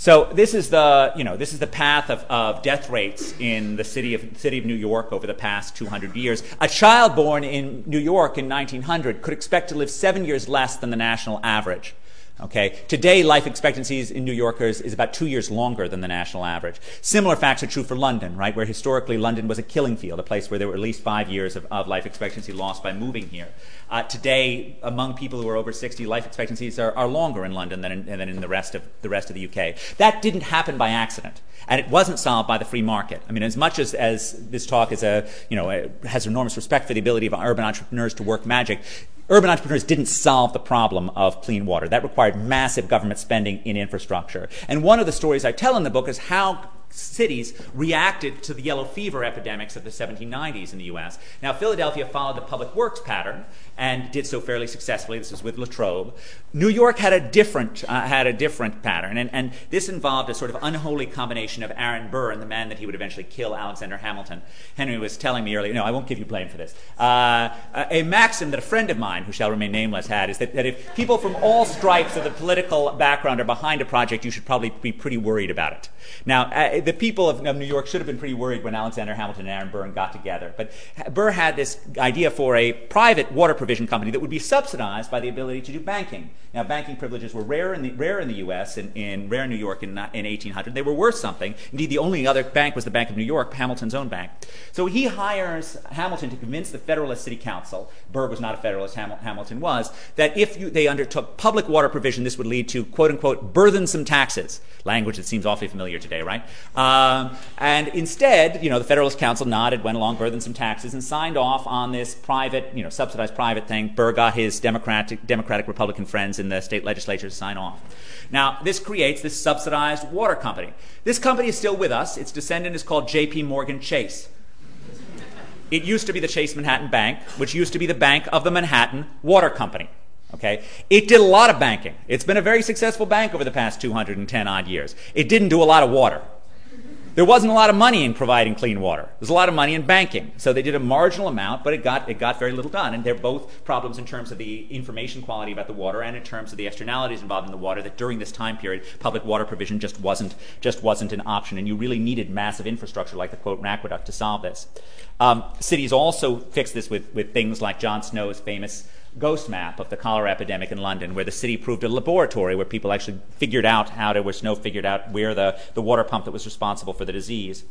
So this is the, you know, this is the path of, of death rates in the city of, city of New York over the past 200 years. A child born in New York in 1900 could expect to live seven years less than the national average. Okay? Today, life expectancies in New Yorkers is about two years longer than the national average. Similar facts are true for London, right? Where historically London was a killing field, a place where there were at least five years of, of life expectancy lost by moving here. Uh, today, among people who are over 60, life expectancies are, are longer in London than in, than in the rest of the rest of the UK. That didn't happen by accident, and it wasn't solved by the free market. I mean, as much as, as this talk is a you know has enormous respect for the ability of urban entrepreneurs to work magic, urban entrepreneurs didn't solve the problem of clean water. That required massive government spending in infrastructure. And one of the stories I tell in the book is how cities reacted to the yellow fever epidemics of the 1790s in the US. Now, Philadelphia followed the public works pattern and did so fairly successfully. This was with Latrobe. New York had a different, uh, had a different pattern, and, and this involved a sort of unholy combination of Aaron Burr and the man that he would eventually kill, Alexander Hamilton. Henry was telling me earlier, no, I won't give you blame for this. Uh, a maxim that a friend of mine, who shall remain nameless, had is that, that if people from all stripes of the political background are behind a project, you should probably be pretty worried about it. Now, uh, the people of, of, New York should have been pretty worried when Alexander Hamilton and Aaron Burr got together. But Burr had this idea for a private water provision company that would be subsidized by the ability to do banking. Now, banking privileges were rare in the, rare in the U.S., in, in rare in New York in, in 1800. They were worth something. Indeed, the only other bank was the Bank of New York, Hamilton's own bank. So he hires Hamilton to convince the Federalist City Council, Burr was not a Federalist, Ham- Hamilton was, that if you, they undertook public water provision, this would lead to, quote unquote, burthensome taxes, language that seems awfully familiar today, right? Um, and instead, you know, the Federalist Council nodded, went along, burthensome taxes, and signed off on this private, you know, subsidized private thing. Burr got his Democratic, Democratic Republican friends in the state legislature to sign off. Now, this creates this subsidized water company. This company is still with us. Its descendant is called J.P. Morgan Chase. It used to be the Chase Manhattan Bank, which used to be the bank of the Manhattan Water Company. Okay? It did a lot of banking. It's been a very successful bank over the past 210 odd years. It didn't do a lot of water. There wasn't a lot of money in providing clean water. There's a lot of money in banking. So they did a marginal amount, but it got, it got very little done. And they're both problems in terms of the information quality about the water and in terms of the externalities involved in the water that during this time period, public water provision just wasn't, just wasn't an option. And you really needed massive infrastructure like the Croton Aqueduct to solve this. Um, cities also fixed this with, with things like John Snow's famous ghost map of the cholera epidemic in London, where the city proved a laboratory where people actually figured out how to, where Snow figured out where the, the water pump that was responsible for the disease.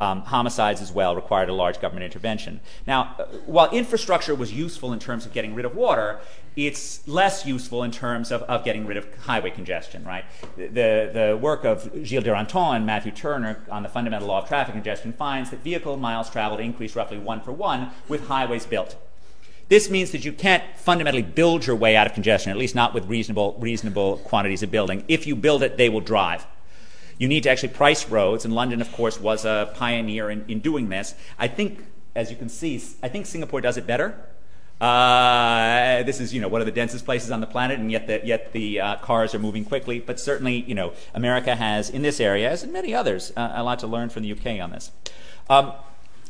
Um, homicides as well required a large government intervention. Now, uh, while infrastructure was useful in terms of getting rid of water, it's less useful in terms of, of getting rid of highway congestion, right? The, the work of Gilles Duranton and Matthew Turner on the fundamental law of traffic congestion finds that vehicle miles traveled increase roughly one for one with highways built. This means that you can't fundamentally build your way out of congestion, at least not with reasonable, reasonable quantities of building. If you build it, they will drive. You need to actually price roads, and London, of course, was a pioneer in, in doing this. I think, as you can see, I think Singapore does it better. Uh, this is, you know, one of the densest places on the planet, and yet the, yet the uh, cars are moving quickly. But certainly, you know, America has, in this area, as in many others, uh, a lot to learn from the UK on this. Um,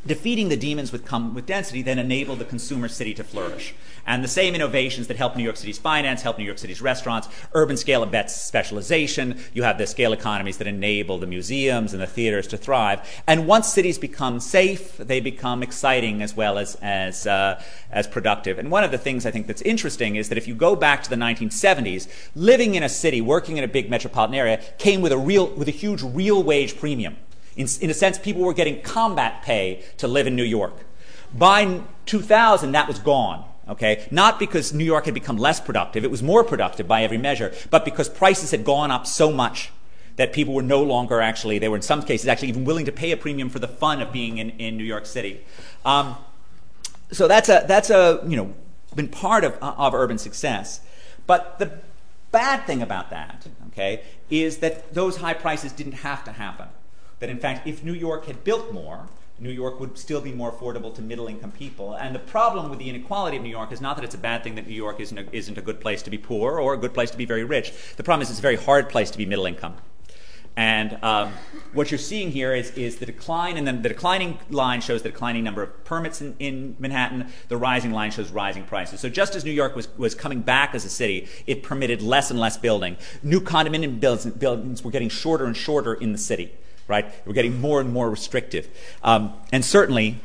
defeating the demons with, come with density then enabled the consumer city to flourish. And the same innovations that help New York City's finance, help New York City's restaurants, urban scale abets specialization. You have the scale economies that enable the museums and the theaters to thrive. And once cities become safe, they become exciting as well as, as, uh, as productive. And one of the things I think that's interesting is that if you go back to the 1970s, living in a city, working in a big metropolitan area, came with a, real, with a huge real wage premium. In, in a sense, people were getting combat pay to live in New York. By 2000, that was gone. Okay? Not because New York had become less productive, it was more productive by every measure, but because prices had gone up so much that people were no longer actually, they were in some cases actually even willing to pay a premium for the fun of being in, in New York City. Um, so that's a, that's a, you know, been part of, of urban success. But the bad thing about that, okay, is that those high prices didn't have to happen that in fact, if New York had built more, New York would still be more affordable to middle income people. And the problem with the inequality of New York is not that it's a bad thing that New York isn't a, isn't a good place to be poor or a good place to be very rich. The problem is it's a very hard place to be middle income. And um, what you're seeing here is, is the decline, and then the declining line shows the declining number of permits in, in, Manhattan. The rising line shows rising prices. So just as New York was, was coming back as a city, it permitted less and less building. New condominium buildings were getting shorter and shorter in the city right? We're getting more and more restrictive. Um, and certainly,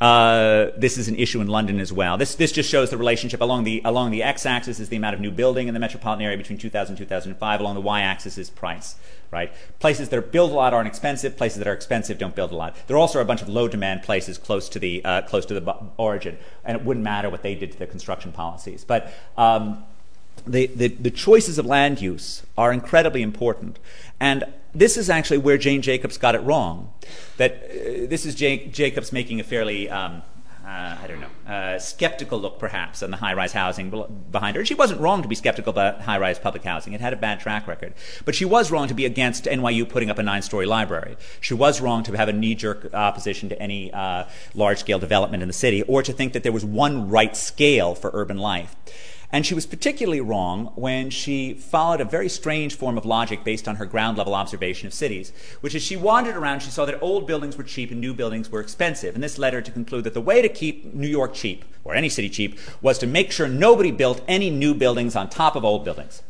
uh, this is an issue in London as well. This, this just shows the relationship along the, along the x-axis is the amount of new building in the metropolitan area between 2000 and 2005. Along the y-axis is price, right? Places that are built a lot aren't expensive. Places that are expensive don't build a lot. There are also a bunch of low-demand places close to the, uh, close to the origin, and it wouldn't matter what they did to their construction policies. But um, the, the, the, choices of land use are incredibly important. And this is actually where Jane Jacobs got it wrong. That uh, this is Jane Jacobs making a fairly, um, uh, I don't know, uh, skeptical look perhaps on the high rise housing behind her. She wasn't wrong to be skeptical about high rise public housing. It had a bad track record. But she was wrong to be against NYU putting up a nine story library. She was wrong to have a knee jerk opposition to any uh, large scale development in the city or to think that there was one right scale for urban life. And she was particularly wrong when she followed a very strange form of logic based on her ground level observation of cities, which is she wandered around, she saw that old buildings were cheap and new buildings were expensive. And this led her to conclude that the way to keep New York cheap, or any city cheap, was to make sure nobody built any new buildings on top of old buildings.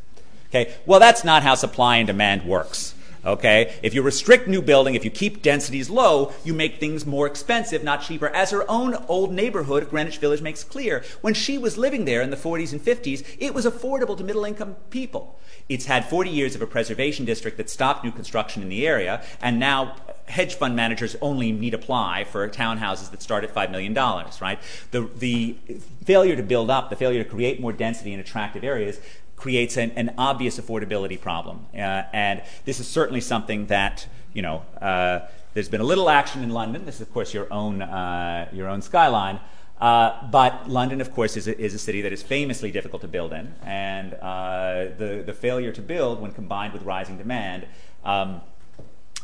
Okay? Well, that's not how supply and demand works. Okay? If you restrict new building, if you keep densities low, you make things more expensive, not cheaper. As her own old neighborhood, Greenwich Village, makes clear, when she was living there in the 40s and 50s, it was affordable to middle income people. It's had 40 years of a preservation district that stopped new construction in the area, and now hedge fund managers only need apply for townhouses that start at $5 million, right? The, the failure to build up, the failure to create more density in attractive areas creates an, an obvious affordability problem. Uh, and this is certainly something that, you know, uh, there's been a little action in London. This is, of course, your own, uh, your own skyline. Uh, but London, of course, is a, is a, city that is famously difficult to build in. And uh, the, the failure to build, when combined with rising demand, um,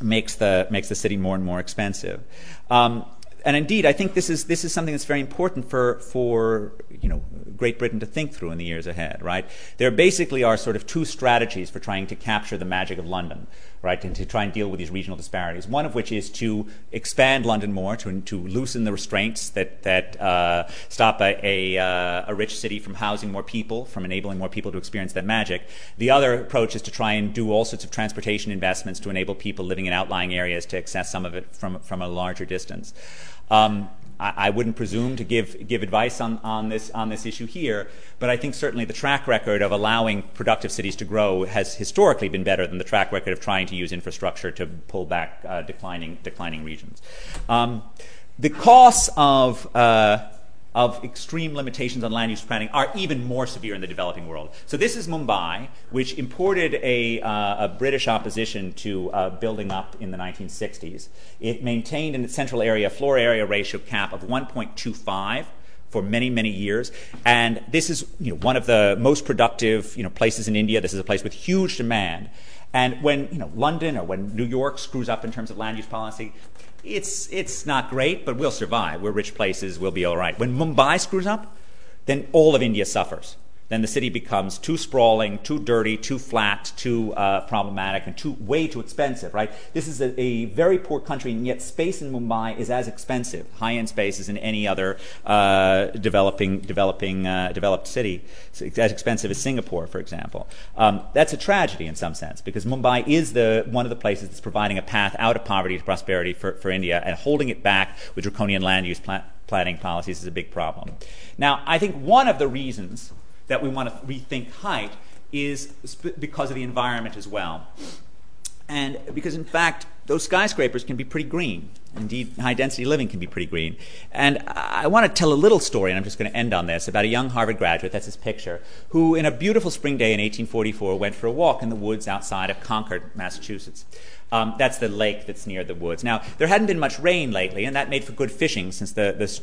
makes, the, makes the city more and more expensive. Um, and indeed, I think this is this is something that's very important for for you know Great Britain to think through in the years ahead. Right? There basically are sort of two strategies for trying to capture the magic of London, right, and to try and deal with these regional disparities. One of which is to expand London more, to to loosen the restraints that that uh, stop a a, uh, a rich city from housing more people, from enabling more people to experience that magic. The other approach is to try and do all sorts of transportation investments to enable people living in outlying areas to access some of it from from a larger distance. Um, I, wouldn't presume to give, advice on, this, issue here, but I think certainly the track record of allowing productive cities to grow has historically been better than the track record of trying to use infrastructure to pull back uh, declining, declining regions. Um, the costs of uh, of extreme limitations on land use planning are even more severe in the developing world. So this is Mumbai, which imported a, uh, a British opposition to uh, building up in the 1960s. It maintained in its central area floor area ratio cap of 1.25 for many, many years. And this is you know, one of the most productive you know, places in India. This is a place with huge demand. And when you know, London or when New York screws up in terms of land use policy, it's, it's not great, but we'll survive. We're rich places, we'll be all right. When Mumbai screws up, then all of India suffers. Then the city becomes too sprawling, too dirty, too flat, too uh, problematic, and too way too expensive. Right? This is a, a, very poor country, and yet space in Mumbai is as expensive, high-end space, as in any other uh, developing, developing, uh, developed city. It's as expensive as Singapore, for example. Um, that's a tragedy in some sense because Mumbai is the one of the places that's providing a path out of poverty to prosperity for, for India, and holding it back with draconian land use planning policies is a big problem. Now, I think one of the reasons that we want to rethink height is because of the environment as well. And because, in fact, those skyscrapers can be pretty green. Indeed, high density living can be pretty green. And I want to tell a little story, and I'm just going to end on this, about a young Harvard graduate, that's his picture, who, in a beautiful spring day in 1844, went for a walk in the woods outside of Concord, Massachusetts. Um, that's the lake that's near the woods. Now, there hadn't been much rain lately, and that made for good fishing since the, the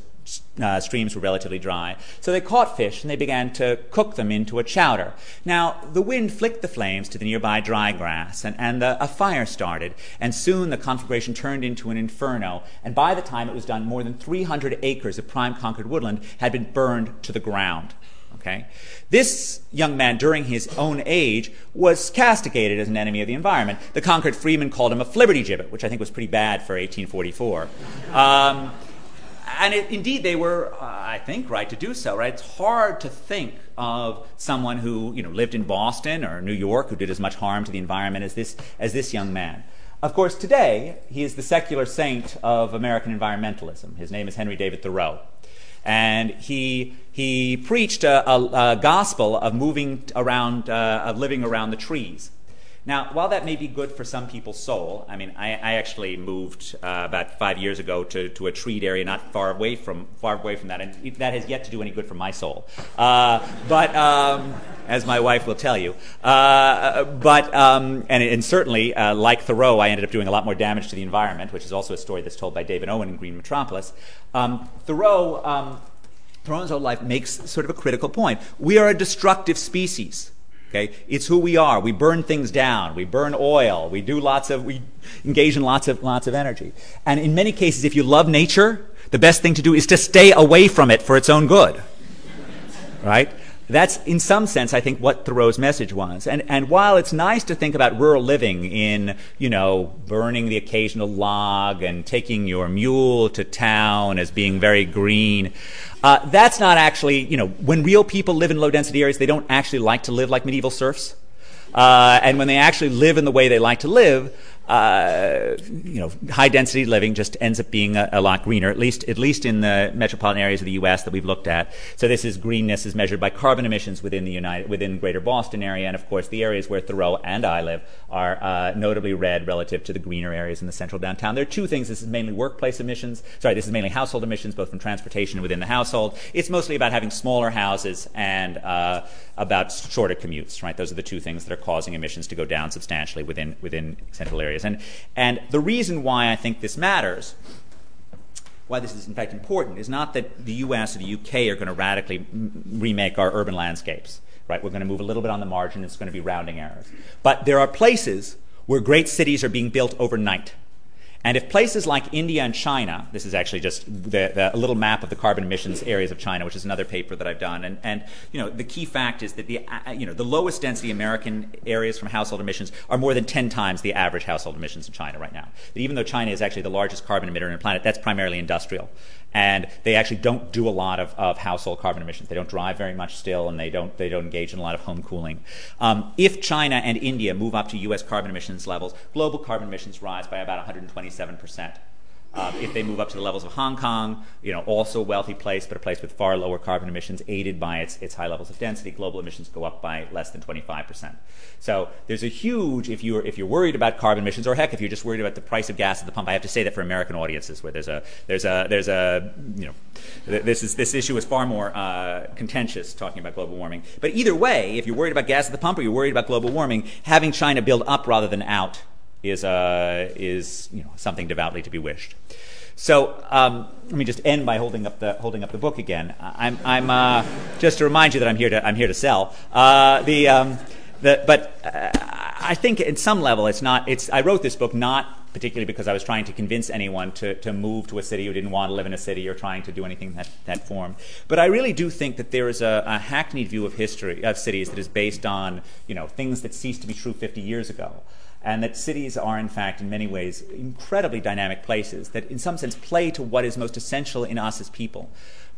uh, streams were relatively dry. So they caught fish and they began to cook them into a chowder. Now, the wind flicked the flames to the nearby dry grass, and, and the, a fire started. And soon the conflagration turned into an inferno. And by the time it was done, more than 300 acres of prime Concord woodland had been burned to the ground. Okay? This young man, during his own age, was castigated as an enemy of the environment. The Concord Freeman called him a flibbertigibbet, which I think was pretty bad for 1844. Um, and indeed, they were, uh, I think, right to do so. Right? It's hard to think of someone who, you know, lived in Boston or New York who did as much harm to the environment as this as this young man. Of course, today he is the secular saint of American environmentalism. His name is Henry David Thoreau. And he, he preached a gospel of moving around, uh, of living around the trees. Now, while that may be good for some people's soul, I mean, I, I actually moved uh, about five years ago to, to a treed area not far away from far away from that, and that has yet to do any good for my soul. Uh, but um, as my wife will tell you, uh, but um, and, and, certainly, uh, like Thoreau, I ended up doing a lot more damage to the environment, which is also a story that's told by David Owen in Green Metropolis. Um, Thoreau. Um, Thoreau's whole life makes sort of a critical point. We are a destructive species. Okay? It's who we are. We burn things down. We burn oil. We do lots of, we engage in lots of, lots of energy. And in many cases, if you love nature, the best thing to do is to stay away from it for its own good. Right? That's, in some sense, I think, what Thoreau's message was. And, and while it's nice to think about rural living in, you know, burning the occasional log and taking your mule to town as being very green, uh, that's not actually, you know, when real people live in low density areas, they don't actually like to live like medieval serfs. Uh, and when they actually live in the way they like to live, uh, you know, high density living just ends up being a, a, lot greener, at least, at least in the metropolitan areas of the U.S. that we've looked at. So this is greenness is measured by carbon emissions within the United, within Greater Boston area, and of course the areas where Thoreau and I live are uh, notably red relative to the greener areas in the central downtown. There are two things. This is mainly workplace emissions. Sorry, this is mainly household emissions, both from transportation and within the household. It's mostly about having smaller houses and uh, about shorter commutes. Right, those are the two things that are causing emissions to go down substantially within within central areas areas. And, the reason why I think this matters, why this is in fact important, is not that the US or the UK are going to radically remake our urban landscapes. Right? We're going to move a little bit on the margin, it's going to be rounding errors. But there are places where great cities are being built overnight. And if places like India and China, this is actually just the, the, a little map of the carbon emissions areas of China, which is another paper that I've done. And, and you know, the key fact is that the, uh, you know, the lowest density American areas from household emissions are more than 10 times the average household emissions in China right now. That even though China is actually the largest carbon emitter on the planet, that's primarily industrial and they actually don't do a lot of, household carbon emissions. They don't drive very much still, and they don't, they don't engage in a lot of home cooling. Um, if China and India move up to US carbon emissions levels, global carbon emissions rise by about 127 percent. Um, if they move up to the levels of Hong Kong, you know, also a wealthy place, but a place with far lower carbon emissions, aided by its, its high levels of density, global emissions go up by less than 25%. So there's a huge, if you're, if you're worried about carbon emissions, or heck, if you're just worried about the price of gas at the pump, I have to say that for American audiences, where there's a, there's a, there's a, you know, this, is, this issue is far more uh, contentious talking about global warming. But either way, if you're worried about gas at the pump or you're worried about global warming, having China build up rather than out is, uh, is you know, something devoutly to be wished. So um, let me just end by holding up the holding up the book again. I'm, I'm uh, just to remind you that I'm here to I'm here to sell. Uh, the, um, the but uh, I think at some level it's not. It's I wrote this book not particularly because I was trying to convince anyone to, to move to a city who didn't want to live in a city or trying to do anything that, that form. But I really do think that there is a, a hackneyed view of history of cities that is based on you know things that ceased to be true 50 years ago and that cities are, in fact, in many ways, incredibly dynamic places that, in some sense, play to what is most essential in us as people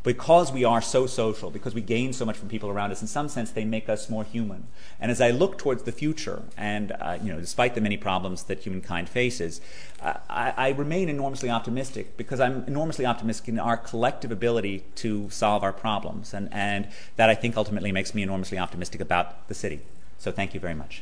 because we are so social, because we gain so much from people around us, in some sense, they make us more human. And as I look towards the future, and uh, you know, despite the many problems that humankind faces, uh, I, I, remain enormously optimistic because I'm enormously optimistic in our collective ability to solve our problems, and, and that I think ultimately makes me enormously optimistic about the city. So thank you very much.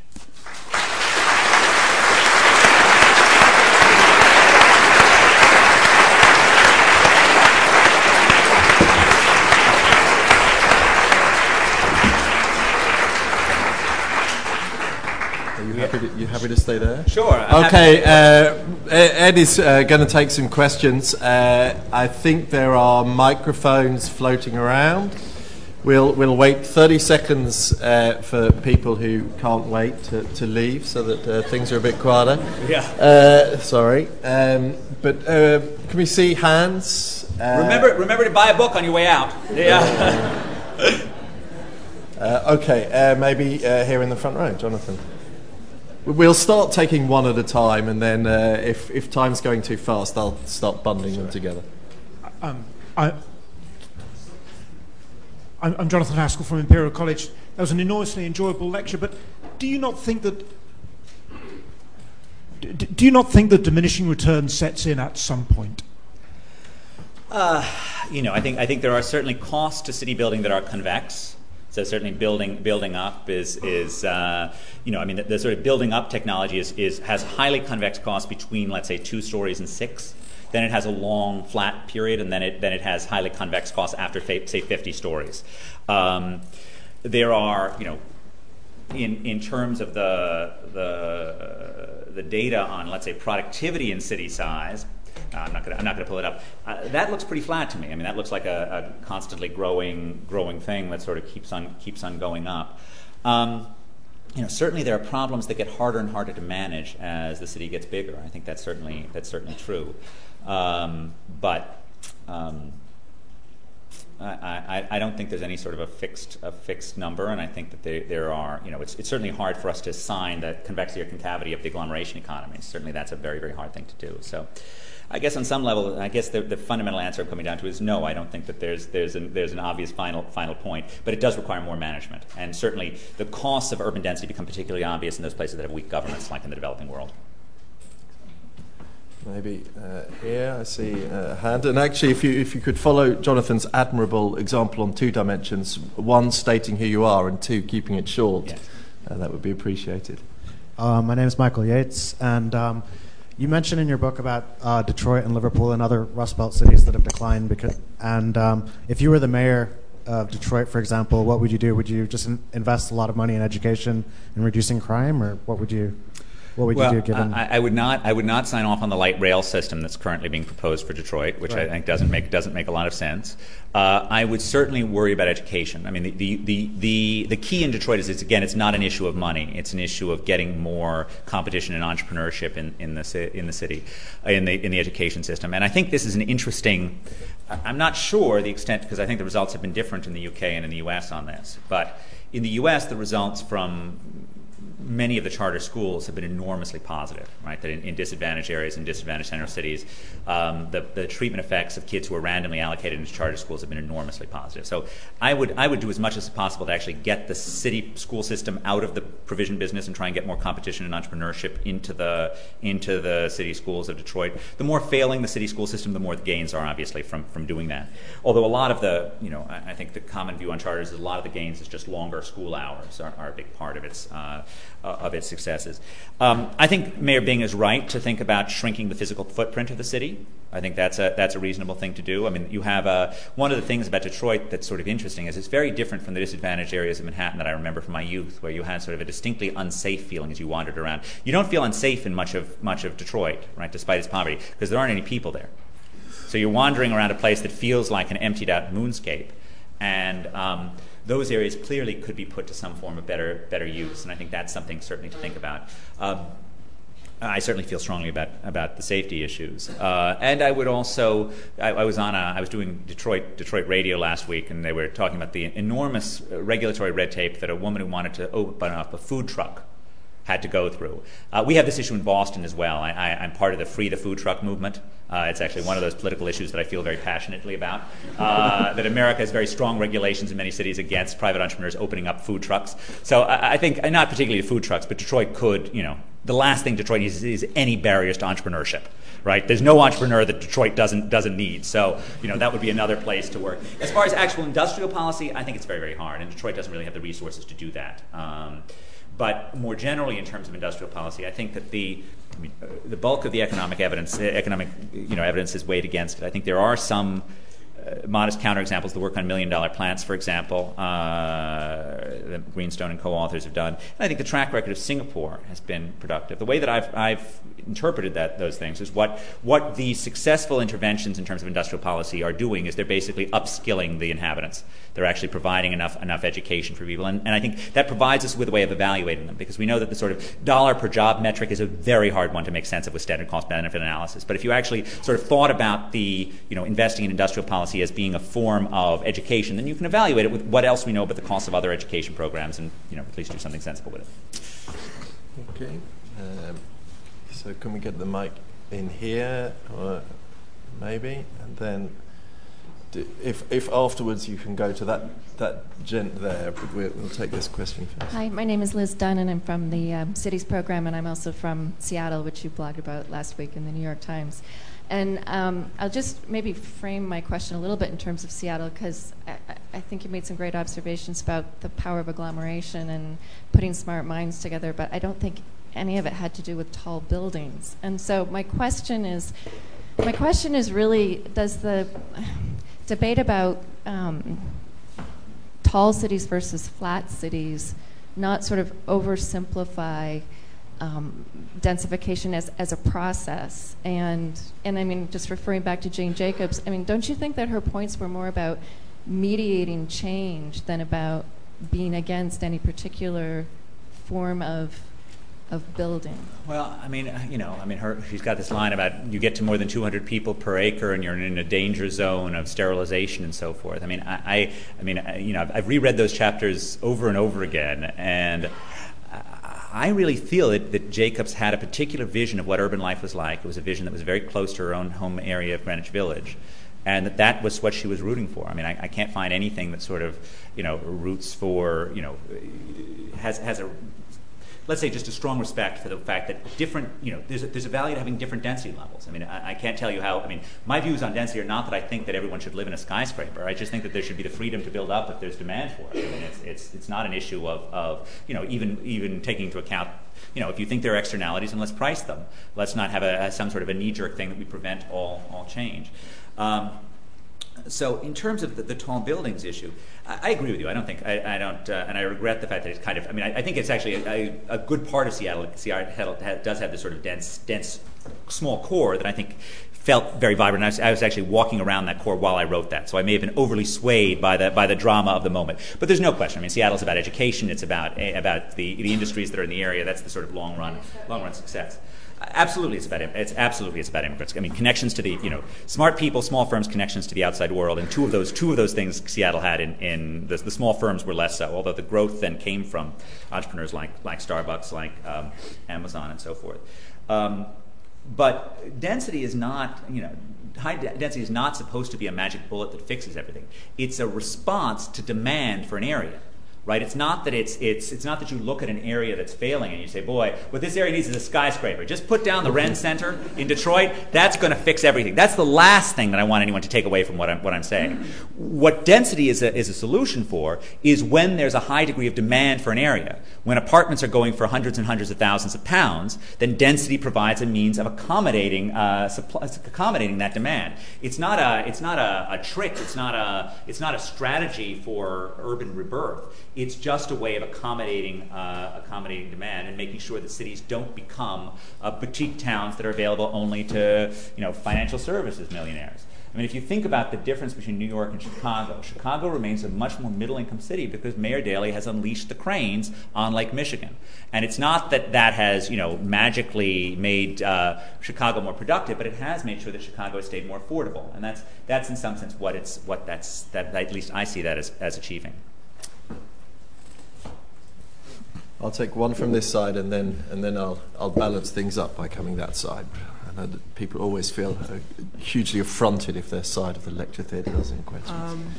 Happy to, you happy to stay there? Sure. Okay, uh, Ed is uh, going to take some questions. Uh, I think there are microphones floating around. We'll, we'll wait 30 seconds uh, for people who can't wait to, to leave so that uh, things are a bit quieter. Yeah. Uh, sorry. Um, but can we see hands? remember, remember to buy a book on your way out. Yeah. okay, maybe here in the front row, Jonathan. We'll start taking one at a time, and then uh, if, if time's going too fast, I'll start bundling them together. Um, I, I'm Jonathan Haskel from Imperial College. That was an enormously enjoyable lecture, but do you not think that do you not think that diminishing returns sets in at some point? Uh, you know, I think I think there are certainly costs to city building that are convex. So certainly building building up is is uh, you know I mean the, the, sort of building up technology is, is has highly convex costs between let's say two stories and six. Then it has a long flat period, and then it then it has highly convex costs after say 50 stories. Um, there are you know in in terms of the the the data on let's say productivity and city size uh, I'm not going to pull it up. Uh, that looks pretty flat to me. I mean, that looks like a, a, constantly growing growing thing that sort of keeps on keeps on going up. Um, you know, certainly there are problems that get harder and harder to manage as the city gets bigger. I think that's certainly that's certainly true. Um, but um, I, I, I, don't think there's any sort of a fixed a fixed number, and I think that there, there are you know it's, it's certainly hard for us to assign the convexity or concavity of the agglomeration economy. Certainly, that's a very very hard thing to do. So. I guess on some level, I guess the, the, fundamental answer I'm coming down to is no. I don't think that there's there's an, there's an obvious final final point, but it does require more management, and certainly the costs of urban density become particularly obvious in those places that have weak governments, like in the developing world. Maybe uh, here I see a hand, and actually, if you if you could follow Jonathan's admirable example on two dimensions, one stating who you are, and two keeping it short, yes. uh, that would be appreciated. Uh, my name is Michael Yates, and um, you mentioned in your book about uh, Detroit and Liverpool and other Rust Belt cities that have declined. Because, and um, if you were the mayor of Detroit, for example, what would you do? Would you just in- invest a lot of money in education and reducing crime, or what would you? What would well, you do given? I, I, would not. I would not sign off on the light rail system that's currently being proposed for Detroit, which. I think doesn't make doesn't make a lot of sense. Uh, I would certainly worry about education. I mean, the, the, the, the, the key in Detroit is, it's, again, it's not an issue of money. It's an issue of getting more competition and entrepreneurship in, in, the, in the city, in the, in the education system. And I think this is an interesting, I'm not sure the extent, because I think the results have been different in the UK and in the US on this. But in the US, the results from many of the charter schools have been enormously positive, right? That in, in disadvantaged areas and disadvantaged center cities, um, the, the treatment effects of kids who are randomly allocated into charter schools have been enormously positive. So I would, I would do as much as possible to actually get the city school system out of the provision business and try and get more competition and entrepreneurship into the, into the city schools of Detroit. The more failing the city school system, the more the gains are obviously from, from doing that. Although a lot of the, you know, I, I think the common view on charters is a lot of the gains is just longer school hours are, are a big part of uh, uh, of its successes. Um, I think Mayor Bing is right to think about shrinking the physical footprint of the city. I think that's a that's a reasonable thing to do. I mean, you have a, one of the things about Detroit that's sort of interesting is it's very different from the disadvantaged areas of Manhattan that I remember from my youth, where you had sort of a distinctly unsafe feeling as you wandered around. You don't feel unsafe in much of much of Detroit, right, despite its poverty, because there aren't any people there. So you're wandering around a place that feels like an emptied out moonscape, and um, those areas clearly could be put to some form of better better use, and I think that's something certainly to think about. Um, I certainly feel strongly about, about the safety issues. Uh, and I would also, I, I, was on a, I was doing Detroit, Detroit radio last week, and they were talking about the enormous regulatory red tape that a woman who wanted to open up a food truck had to go through. Uh, we have this issue in Boston as well. I, am part of the Free the Food Truck movement. Uh, it's actually one of those political issues that I feel very passionately about. Uh, [LAUGHS] that America has very strong regulations in many cities against private entrepreneurs opening up food trucks. So I, think, not particularly food trucks, but Detroit could, you know, the last thing Detroit needs is, is any barriers to entrepreneurship right? There's no entrepreneur that Detroit doesn't doesn't need. So you know that would be another place to work. As far as actual industrial policy, I think it's very very hard, and Detroit doesn't really have the resources to do that. But more generally, in terms of industrial policy, I think that the uh, bulk of the economic evidence, economic you know, evidence is weighed against it. I think there are some uh, modest counterexamples. The work on million dollar plants, for example, uh, that Greenstone and co authors have done. And I think the track record of Singapore has been productive. The way that I've, I've interpreted that, those things is what the successful interventions in terms of industrial policy are doing is they're basically upskilling the inhabitants. They're actually providing enough, enough education for people. And, and I think that provides us with a way of evaluating them because we know that the sort of dollar per job metric is a very hard one to make sense of with standard cost benefit analysis. But if you actually sort of thought about the, you know, investing in industrial policy as being a form of education, then you can evaluate it with what else we know about the cost of other education programs and, you know, at least do something sensible with it. Okay. Um, so can we get the mic in here, or maybe, and then if if afterwards you can go to that that gent there, we'll, we'll take this question first. Hi, my name is Liz Dunn, and I'm from the um, Cities program, and I'm also from Seattle, which you blogged about last week in the New York Times. And um, I'll just maybe frame my question a little bit in terms of Seattle, because I, I, think you made some great observations about the power of agglomeration and putting smart minds together, but I don't think any of it had to do with tall buildings. And so my question is, my question is really, does the debate about um, tall cities versus flat cities not sort of oversimplify um, densification as, as a process? And, and I mean, just referring back to Jane Jacobs, I mean, don't you think that her points were more about mediating change than about being against any particular form of of building? Well, I mean, uh, you know, I mean, her, she's got this line about you get to more than 200 people per acre and you're in a danger zone of sterilization and so forth. I mean, I, I, I mean, I, you know, I've, I've reread those chapters over and over again, and I really feel that, that Jacobs had a particular vision of what urban life was like. It was a vision that was very close to her own home area of Greenwich Village and that that was what she was rooting for. I mean, I, I, can't find anything that sort of, you know, roots for, you know, has has a let's say just a strong respect for the fact that different, you know, there's a, there's a value to having different density levels. I mean, I, can't tell you how, I mean, my views on density are not that I think that everyone should live in a skyscraper. I just think that there should be the freedom to build up if there's demand for it. I mean, it's, not an issue of, of, you know, even, even taking into account, you know, if you think there are externalities, then let's price them. Let's not have some sort of a knee-jerk thing that we prevent all, all change. Um, so in terms of the, tall buildings issue, I, agree with you. I don't think I, don't, uh, and I regret the fact that it's kind of. I mean, I, think it's actually a, good part of Seattle. Seattle does have this sort of dense, dense, small core that I think felt very vibrant. I was, I was, actually walking around that core while I wrote that, so I may have been overly swayed by the by the drama of the moment. But there's no question. I mean, Seattle's about education. It's about about the the industries that are in the area. That's the sort of long run long run success. Absolutely, it's about it's absolutely it's about immigrants. I mean, connections to the you know smart people, small firms, connections to the outside world, and two of those two of those things Seattle had in, in the, the small firms were less so. Although the growth then came from entrepreneurs like like Starbucks, like um, Amazon, and so forth. Um, but density is not you know high density is not supposed to be a magic bullet that fixes everything. It's a response to demand for an area right? It's not that it's, it's, it's not that you look at an area that's failing and you say, boy, what this area needs is a skyscraper. Just put down the Ren Center in Detroit. That's going to fix everything. That's the last thing that I want anyone to take away from what I'm, what I'm saying. What density is a, is a solution for is when there's a high degree of demand for an area. When apartments are going for hundreds and hundreds of thousands of pounds, then density provides a means of accommodating, uh, accommodating that demand. It's not a, it's not a, a trick. It's not a, it's not a strategy for urban rebirth it's just a way of accommodating, uh, accommodating demand and making sure that cities don't become uh, boutique towns that are available only to you know, financial services millionaires. I mean, if you think about the difference between New York and Chicago, Chicago remains a much more middle income city because Mayor Daley has unleashed the cranes on Lake Michigan. And it's not that that has, you know, magically made uh, Chicago more productive, but it has made sure that Chicago has stayed more affordable. And that's, that's in some sense what, it's, what that's, that, at least I see that as achieving. I'll take one from this side and then, and then I'll, I'll balance things up by coming that side. I know people always feel uh, hugely affronted if their side of the lecture theatre doesn't question. Um,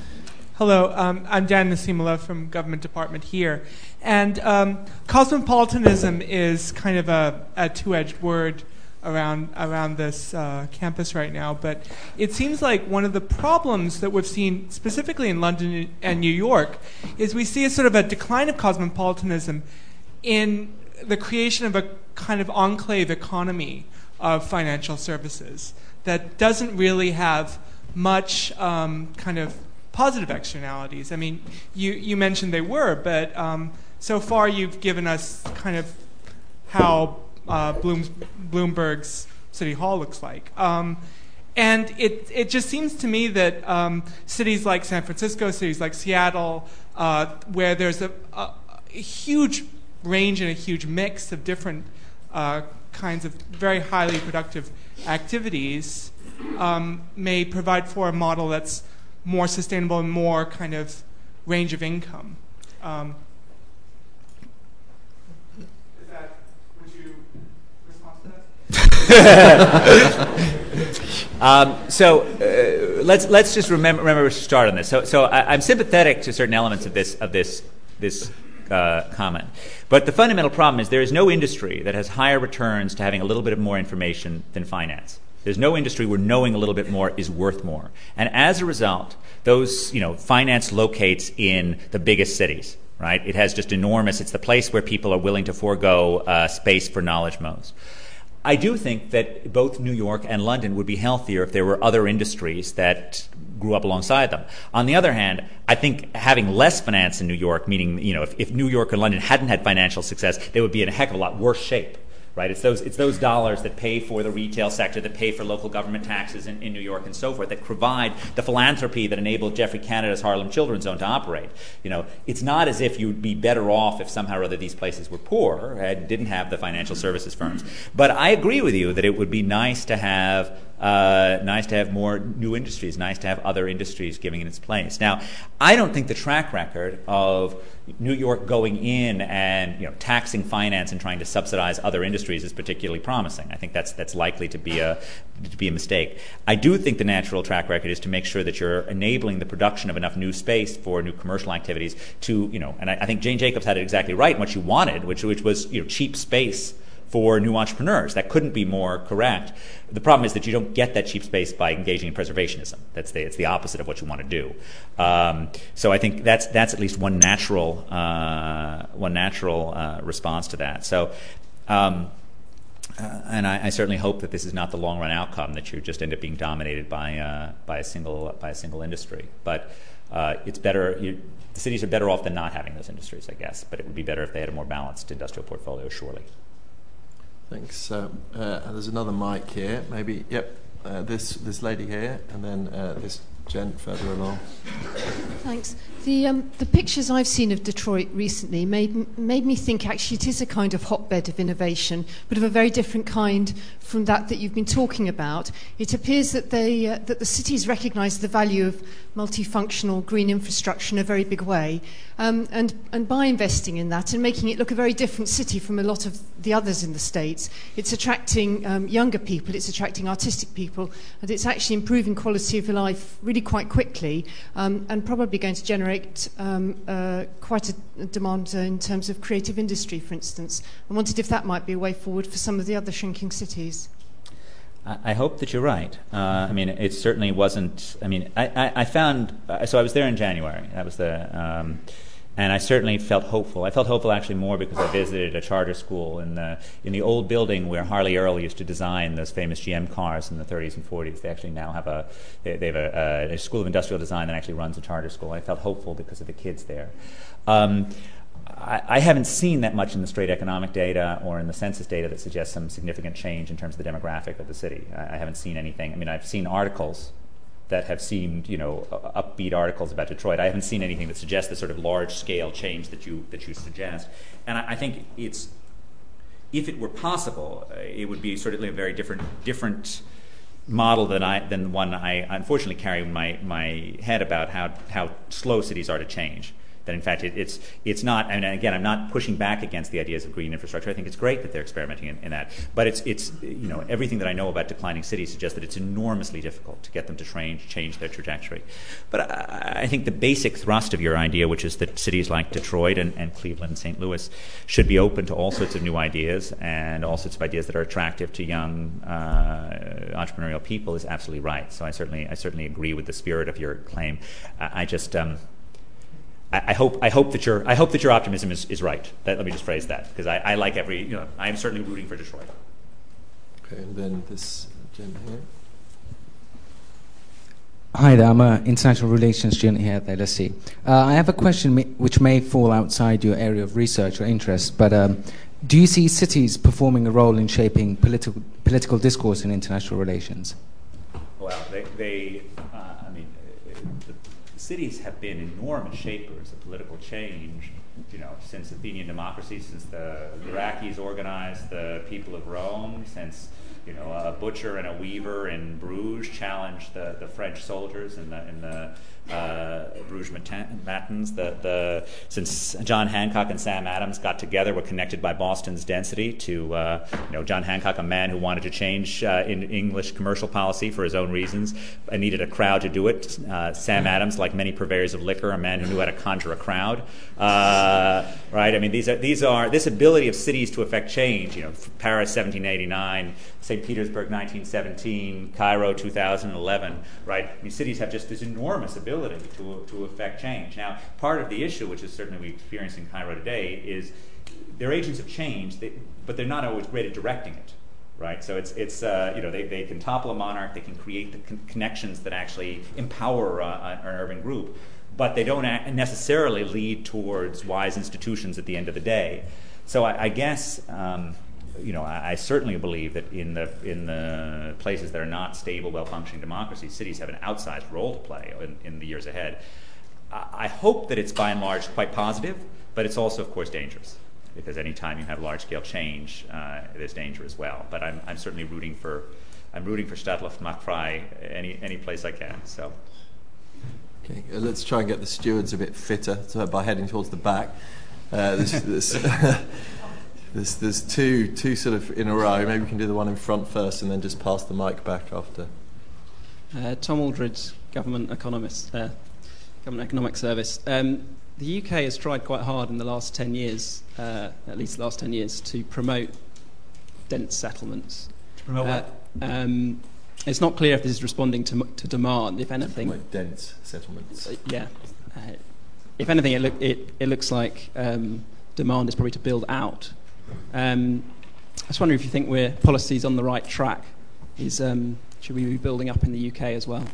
hello, um, I'm Dan Nasimula from Government Department here. And um, cosmopolitanism is kind of a, a two edged word around around this uh, campus right now. But it seems like one of the problems that we've seen specifically in London and New York is we see a sort of a decline of cosmopolitanism in the creation of a kind of enclave economy of financial services that doesn't really have much um, kind of positive externalities. I mean, you, you mentioned they were, but um, so far you've given us kind of how uh, Bloom's, Bloomberg's City Hall looks like. Um, and it, it just seems to me that um, cities like San Francisco, cities like Seattle, uh, where there's a, a, a huge range and a huge mix of different uh, kinds of very highly productive activities um, may provide for a model that's more sustainable and more kind of range of income. Um, that, would you respond to that? [LAUGHS] um, so uh, let's let's just remember remember to start on this. So so I, am sympathetic to certain elements of this of this this uh, comment. But the fundamental problem is there is no industry that has higher returns to having a little bit of more information than finance. There's no industry where knowing a little bit more is worth more. And as a result, those, you know, finance locates in the biggest cities, right? It has just enormous, it's the place where people are willing to forego uh, space for knowledge most. I do think that both New York and London would be healthier if there were other industries that grew up alongside them. On the other hand, I think having less finance in New York, meaning, you know, if, if New York and London hadn't had financial success, they would be in a heck of a lot worse shape right? It's those, it's those dollars that pay for the retail sector, that pay for local government taxes in, in New York and so forth, that provide the philanthropy that enabled Geoffrey Canada's Harlem Children's Zone to operate. You know, it's not as if you'd be better off if somehow or other these places were poor and didn't have the financial services firms. But I agree with you that it would be nice to have uh, nice to have more new industries, nice to have other industries giving in its place. Now, I don't think the track record of New York going in and you know, taxing finance and trying to subsidize other industries is particularly promising. I think that's, that's likely to be, a, to be a mistake. I do think the natural track record is to make sure that you're enabling the production of enough new space for new commercial activities to, you know, and I, I think Jane Jacobs had it exactly right in what she wanted, which, which was you know, cheap space for new entrepreneurs. That couldn't be more correct. The problem is that you don't get that cheap space by engaging in preservationism. That's the, it's the opposite of what you want to do. Um, so I think that's, that's at least one natural, uh, one natural uh, response to that. So, um, uh, and I, I, certainly hope that this is not the long run outcome that you just end up being dominated by, uh, by, a, single, by a single industry. But uh, it's better, you, the cities are better off than not having those industries, I guess. But it would be better if they had a more balanced industrial portfolio, surely. Thanks. Uh, there's another mic here. Maybe, yep, uh, this, this lady here, and then uh, this gent further along. Thanks. The, um, the pictures I've seen of Detroit recently made, made me think actually it is a kind of hotbed of innovation, but of a very different kind from that that you've been talking about. It appears that, they, uh, that the cities recognise the value of multifunctional green infrastructure in a very big way. Um, and, and by investing in that and making it look a very different city from a lot of the others in the States, it's attracting um, younger people, it's attracting artistic people, and it's actually improving quality of life really quite quickly um, and probably going to generate generate um, uh, quite a demand uh, in terms of creative industry, for instance. I wondered if that might be a way forward for some of the other shrinking cities. I hope that you're right. Uh, I mean, it certainly wasn't. I mean, I, I, I found. Uh, so I was there in January. That was the. Um, and I certainly felt hopeful. I felt hopeful actually more because I visited a charter school in the in the old building where Harley Earl used to design those famous GM cars in the 30s and 40s. They actually now have a they, they have a, a, school of industrial design that actually runs a charter school. I felt hopeful because of the kids there. Um, I, haven't seen that much in the straight economic data or in the census data that suggests some significant change in terms of the demographic of the city. I haven't seen anything. I mean, I've seen articles that have seemed, you know, upbeat articles about Detroit. I haven't seen anything that suggests the sort of large-scale change that you that you suggest. And I, I think it's, if it were possible, uh, it would be certainly a very different different model than I than one I unfortunately carry in my my head about how how slow cities are to change that in fact it's it's not. And again, I'm not pushing back against the ideas of green infrastructure. I think it's great that they're experimenting in, that. But it's it's you know everything that I know about declining cities suggests that it's enormously difficult to get them to change change their trajectory. But I, think the basic thrust of your idea, which is that cities like Detroit and, and Cleveland and St. Louis should be open to all sorts of new ideas and all sorts of ideas that are attractive to young uh, entrepreneurial people, is absolutely right. So I certainly I certainly agree with the spirit of your claim. I just um, I, hope I hope that your I hope that your optimism is, is right. That, let me just phrase that because I, I like every you know I am certainly rooting for Detroit. Okay, and then this gentleman here. Hi there, I'm an international relations student here at LSE. Uh, I have a question which may fall outside your area of research or interest, but um, do you see cities performing a role in shaping political, political discourse in international relations? Well, they, they cities have been enormous shapers of political change, you know, since Athenian democracy, since the Gracchi organized the people of Rome, since you know a butcher and a weaver in Bruges challenged the, the French soldiers in the in the uh, Bruges Matins. The, the, since John Hancock and Sam Adams got together, were connected by Boston's density to uh, you know John Hancock, a man who wanted to change uh, in English commercial policy for his own reasons, and needed a crowd to do it. Uh, Sam Adams, like many purveyors of liquor, a man who knew how to conjure a crowd. Uh, right? I mean, these are these are this ability of cities to affect change. You know, Paris, 1789. St. Petersburg 1917, Cairo 2011, right? I mean, cities have just this enormous ability to, to affect change. Now, part of the issue, which is certainly we experience in Cairo today, is they're agents of change, they, but they're not always great at directing it. Right, so it's it's uh, you know they, they can topple a monarch, they can create the con- connections that actually empower uh, an urban group, but they don't necessarily lead towards wise institutions at the end of the day. So I, I guess um, you know, I, I, certainly believe that in the in the places that are not stable, well-functioning democracies, cities have an outsized role to play in, in the years ahead. I, I hope that it's by and large quite positive, but it's also, of course, dangerous because any time you have large-scale change, uh, there's danger as well. But I'm, I'm certainly rooting for I'm rooting for Stadtluft Macht any any place I can. So. Okay, uh, let's try and get the stewards a bit fitter by heading towards the back. Uh, this, this [LAUGHS] There's, there's two, two sort of in a row. Maybe we can do the one in front first and then just pass the mic back after. Uh, Tom Aldridge, government economist, uh, government economic service. Um, the UK has tried quite hard in the last 10 years, uh, at least the last 10 years, to promote dense settlements. To promote what? Uh, um, it's not clear if this is responding to, to demand, if anything. Like dense settlements. Uh, yeah. Uh, if anything, it, look, it, it looks like um, demand is probably to build out um, I was wondering if you think we're policies on the right track. Is um, should we be building up in the UK as well?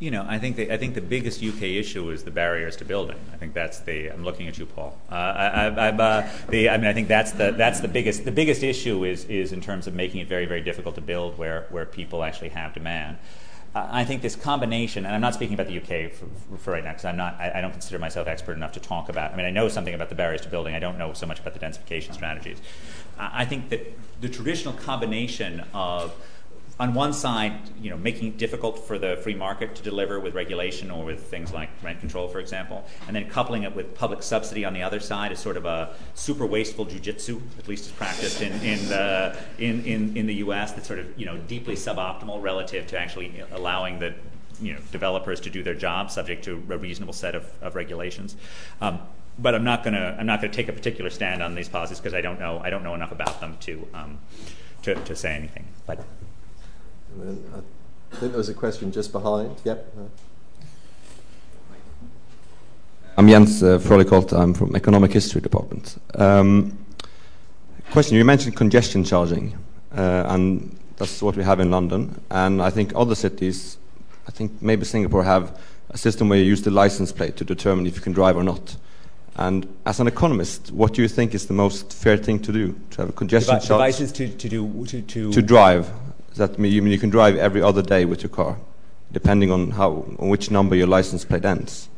You know, I think the, I think the biggest UK issue is the barriers to building. I think that's the. I'm looking at you, Paul. Uh, I, I, uh, the, I mean, I think that's the that's the biggest the biggest issue is is in terms of making it very very difficult to build where where people actually have demand. I think this combination, and I'm not speaking about the UK for, for right now because I'm not, I, I, don't consider myself expert enough to talk about. I mean, I know something about the barriers to building. I don't know so much about the densification strategies. I think that the traditional combination of on one side, you know, making it difficult for the free market to deliver with regulation or with things like rent control, for example, and then coupling it with public subsidy on the other side is sort of a super wasteful jujitsu, at least as practiced in in the in, in, in the U.S. That's sort of you know deeply suboptimal relative to actually allowing the you know developers to do their job subject to a reasonable set of, of regulations. Um, but I'm not gonna I'm not gonna take a particular stand on these policies because I don't know I don't know enough about them to um, to, to say anything. But I think there was a question just behind. Yep. I'm Jens uh, I'm from Economic History Department. Um, question: You mentioned congestion charging, uh, and that's what we have in London. And I think other cities, I think maybe Singapore, have a system where you use the license plate to determine if you can drive or not. And as an economist, what do you think is the most fair thing to do? To have a congestion Devi- charge? Devices to, to do to, to to drive that you can drive every other day with your car? depending on how on which number your license plate ends.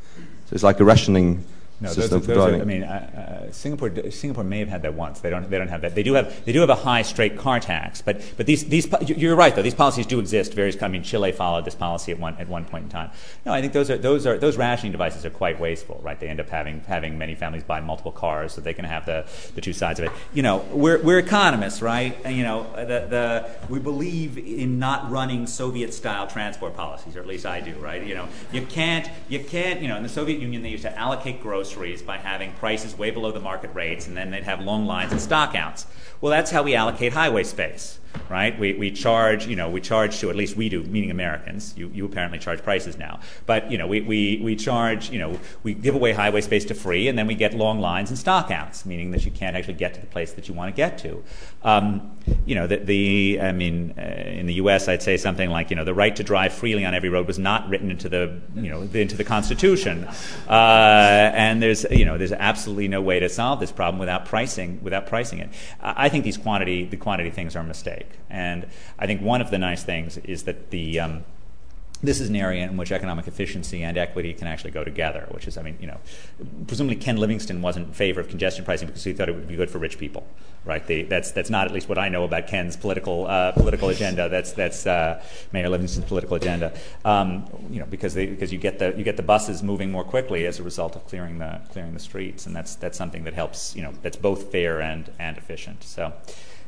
So it's like a rationing No, those, system are, for those are, I mean, uh, uh, Singapore, Singapore may have had that once. They don't, they don't have that. They do have, they do have a high straight car tax, but, but these, these, you- you're right though. These policies do exist. Various, I mean, Chile followed this policy at one, at one point in time. No, I think those are, those are, those rationing devices are quite wasteful, right? They end up having, having many families buy multiple cars so they can have the, the two sides of it. You know, we're, we're economists, right? And, you know, the, the, we believe in not running Soviet-style transport policies, or at least I do, right? You know, you can't, you can't, you know, in the Soviet Union they used to allocate groceries by having prices way below the market rates, and then they'd have long lines and stockouts. Well, that's how we allocate highway space, right? We, we charge, you know, we charge to, at least we do, meaning Americans. You, you apparently charge prices now. But, you know, we, we, we charge, you know, we give away highway space to free, and then we get long lines and stockouts, meaning that you can't actually get to the place that you want to get to. Um, you know, the, the I mean, uh, in the U.S., I'd say something like, you know, the right to drive freely on every road was not written into the, you know, into the Constitution, uh, and there's, you know, there's absolutely no way to solve this problem without pricing, without pricing it. I I think these quantity, the quantity things are a mistake, and I think one of the nice things is that the um, this is an area in which economic efficiency and equity can actually go together, which is, I mean, you know, presumably Ken Livingstone wasn't in favor of congestion pricing because he thought it would be good for rich people, right? That's, that's not at least what I know about Ken's political, uh, political agenda. That's, that's uh, Mayor Livingstone's political agenda, um, you know, because, they, because you, get the, you get the buses moving more quickly as a result of clearing the, clearing the streets, and that's, that's something that helps, you know, that's both fair and, and efficient. So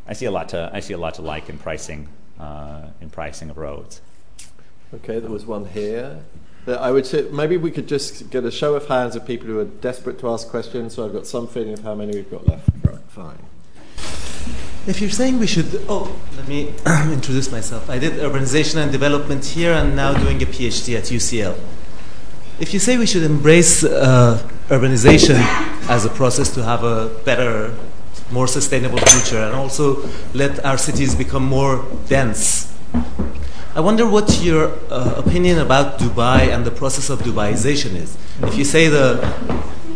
I see a lot to, I see a lot to like in pricing, uh, in pricing of roads. Okay, there was one here. I would say maybe we could just get a show of hands of people who are desperate to ask questions. So I've got some feeling of how many we've got left. Right, fine. If you're saying we should, oh, let me [CLEARS THROAT] introduce myself. I did urbanization and development here and now doing a PhD at UCL. If you say we should embrace uh, urbanization as a process to have a better, more sustainable future and also let our cities become more dense, I wonder what your uh, opinion about Dubai and the process of Dubaization is. If you say the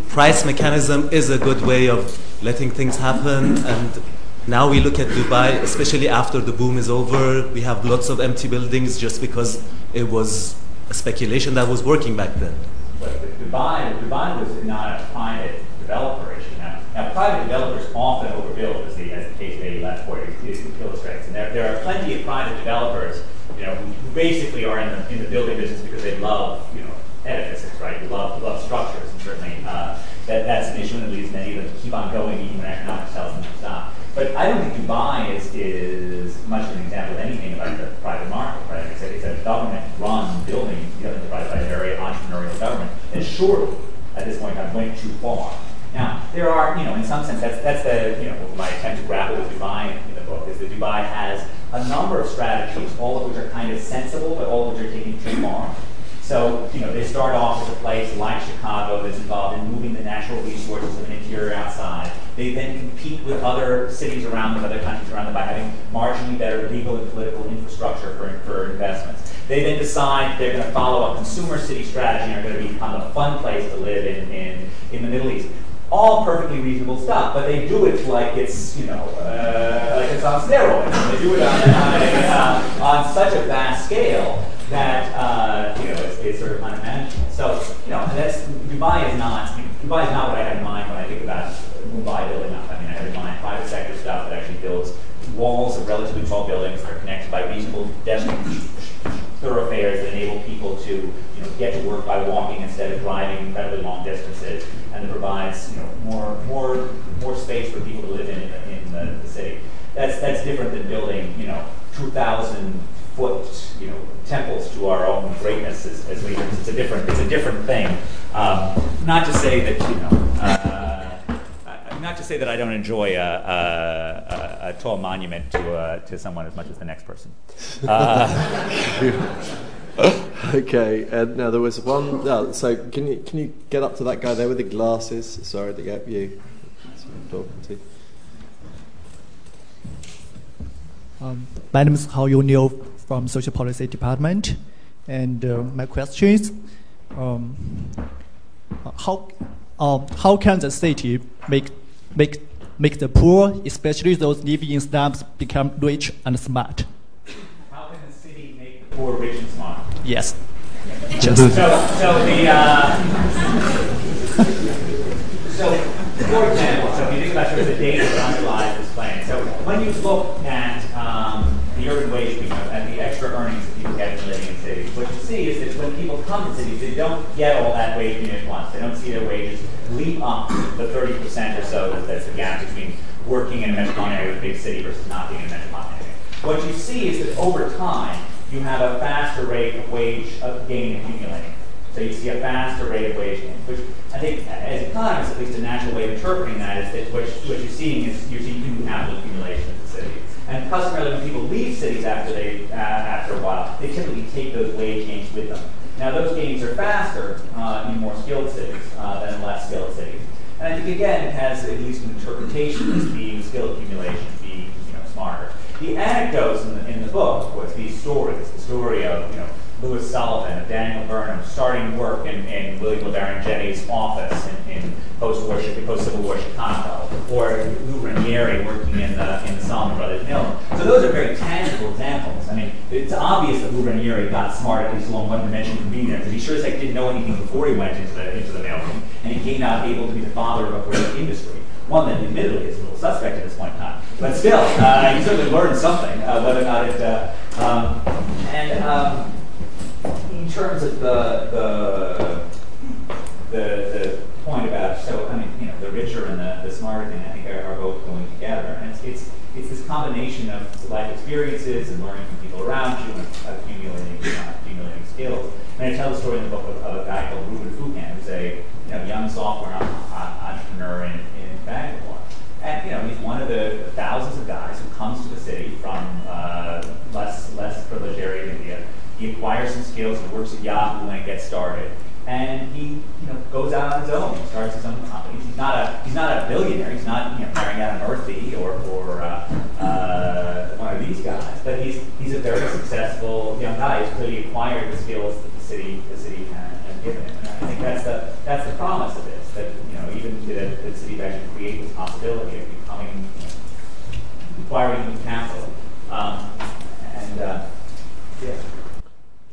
price mechanism is a good way of letting things happen, and now we look at Dubai, especially after the boom is over, we have lots of empty buildings just because it was a speculation that was working back then. But Dubai, Dubai was not a private developer issue. Now, now private developers often overbuild, as the, as the case maybe last quarter illustrates. And there, there are plenty of private developers, you know, who basically are in the, in the building business because they love, you know, edifices, right? They love, love structures, and certainly uh, that, that's an issue, and it leads many of them to keep on going even when economics tells them to stop. But I don't think Dubai is, is much of an example of anything about the private market, right? It's a, it's a government-run building, you know, by a very entrepreneurial government, and surely, at this point in time, went too far. Now, there are, you know, in some sense, that's, that's the, you know, my attempt to grapple with Dubai in the book, is that Dubai has a number of strategies, all of which are kind of sensible, but all of which are taking too far. So, you know, they start off as a place like Chicago that's involved in moving the natural resources of an interior outside. They then compete with other cities around them, other countries around them, by having marginally better legal and political infrastructure for, for investments. They then decide they're going to follow a consumer city strategy and are going to become a fun place to live in, in, in the Middle East. All perfectly reasonable stuff, but they do it like it's, you know, uh, like it's on steroids. They do it on, on, uh, on such a vast scale that uh, you know it's, it's sort of unmanageable. So you know that's Dubai is not Dubai is not what I have in mind when I think about Mumbai building up. I mean I have in mind private sector stuff that actually builds walls of relatively tall buildings that are connected by reasonable density thoroughfares that enable people to get to work by walking instead of driving incredibly long distances, and it provides you know more more more space for people to live in in, the, the city. That's that's different than building you know 2,000 foot, you know, temples to our own greatness as, as leaders. It's a different, it's a different thing. Um, not to say that, you know, uh, uh, not to say that I don't enjoy a, a, a, a tall monument to uh, to someone as much as the next person. Uh, [LAUGHS] okay, and now there was one. No, so can you can you get up to that guy there with the glasses? Sorry to get you. Talking to. Um, my name is Hao Yunio from Social Policy Department, and uh, my question is, um, how um, how can the city make make make the poor, especially those living in slums, become rich and smart? How can the city make rich and smart? Yes. So, so the uh, so for example, so if you think about sort of the data that underlies this plan, so when you look at um, the urban wage you know, and the extra earnings that people get from living in cities, what you see is that when people come to cities, they don't get all that wage unit at once. They don't see their wages leap up the 30% or so that- that's the gap between working in a metropolitan area with a big city versus not being in a metropolitan area. What you see is that over time, you have a faster rate of wage of gain accumulating. So you see a faster rate of wage gain, which I think, as economists, at least a natural way of interpreting that is that what, what you're seeing is you're seeing human capital accumulation in the city. And customarily, when people leave cities after they uh, after a while, they typically take those wage gains with them. Now, those gains are faster uh, in more skilled cities uh, than in less skilled cities. And I think again, it has at least an interpretation as being skill accumulation, being you know smarter. The anecdotes in the, in the book, course, these stories, the story of you know Louis Sullivan, of Daniel Burnham, starting work in, in William LeBaron Jenney's office in, in post-war, post-Civil War Chicago, or Lou Ranieri working in the, in the Salomon Brothers Mill. So those are very tangible examples. I mean, it's obvious that Lou Ranieri got smart, at least along one dimension from being there, because he sure as heck didn't know anything before he went into the, into the mill, and he came out able to be the father of a great industry. One that admittedly is a little suspect at this point in time. But still, uh, he certainly learned something, uh, whether or not it, uh, um, and um, in terms of the, the, the, the point about, so, I mean, you know, the richer and the, the smarter thing, I think are, are both going together. And it's, it's, it's this combination of life experiences and learning from people around you and accumulating, uh, accumulating skills. And I tell the story in the book of, of a guy called Ruben Fukan, who's a you know, young software entrepreneur in, in Bangalore. And you know, he's one of the thousands of guys who comes to the city from uh, less less privileged area of India. He acquires some skills, he works at Yahoo when it gets started, and he you know goes out on his own. He starts his own companies. He's not a he's not a billionaire. He's not you know carrying out an or or uh, uh, one of these guys. But he's he's a very successful young guy. He's clearly acquired the skills that the city the city has, has given him. And I think that's the that's the promise of this. That know even the, city actually create this possibility of becoming acquiring new capital. Um, and uh, yeah.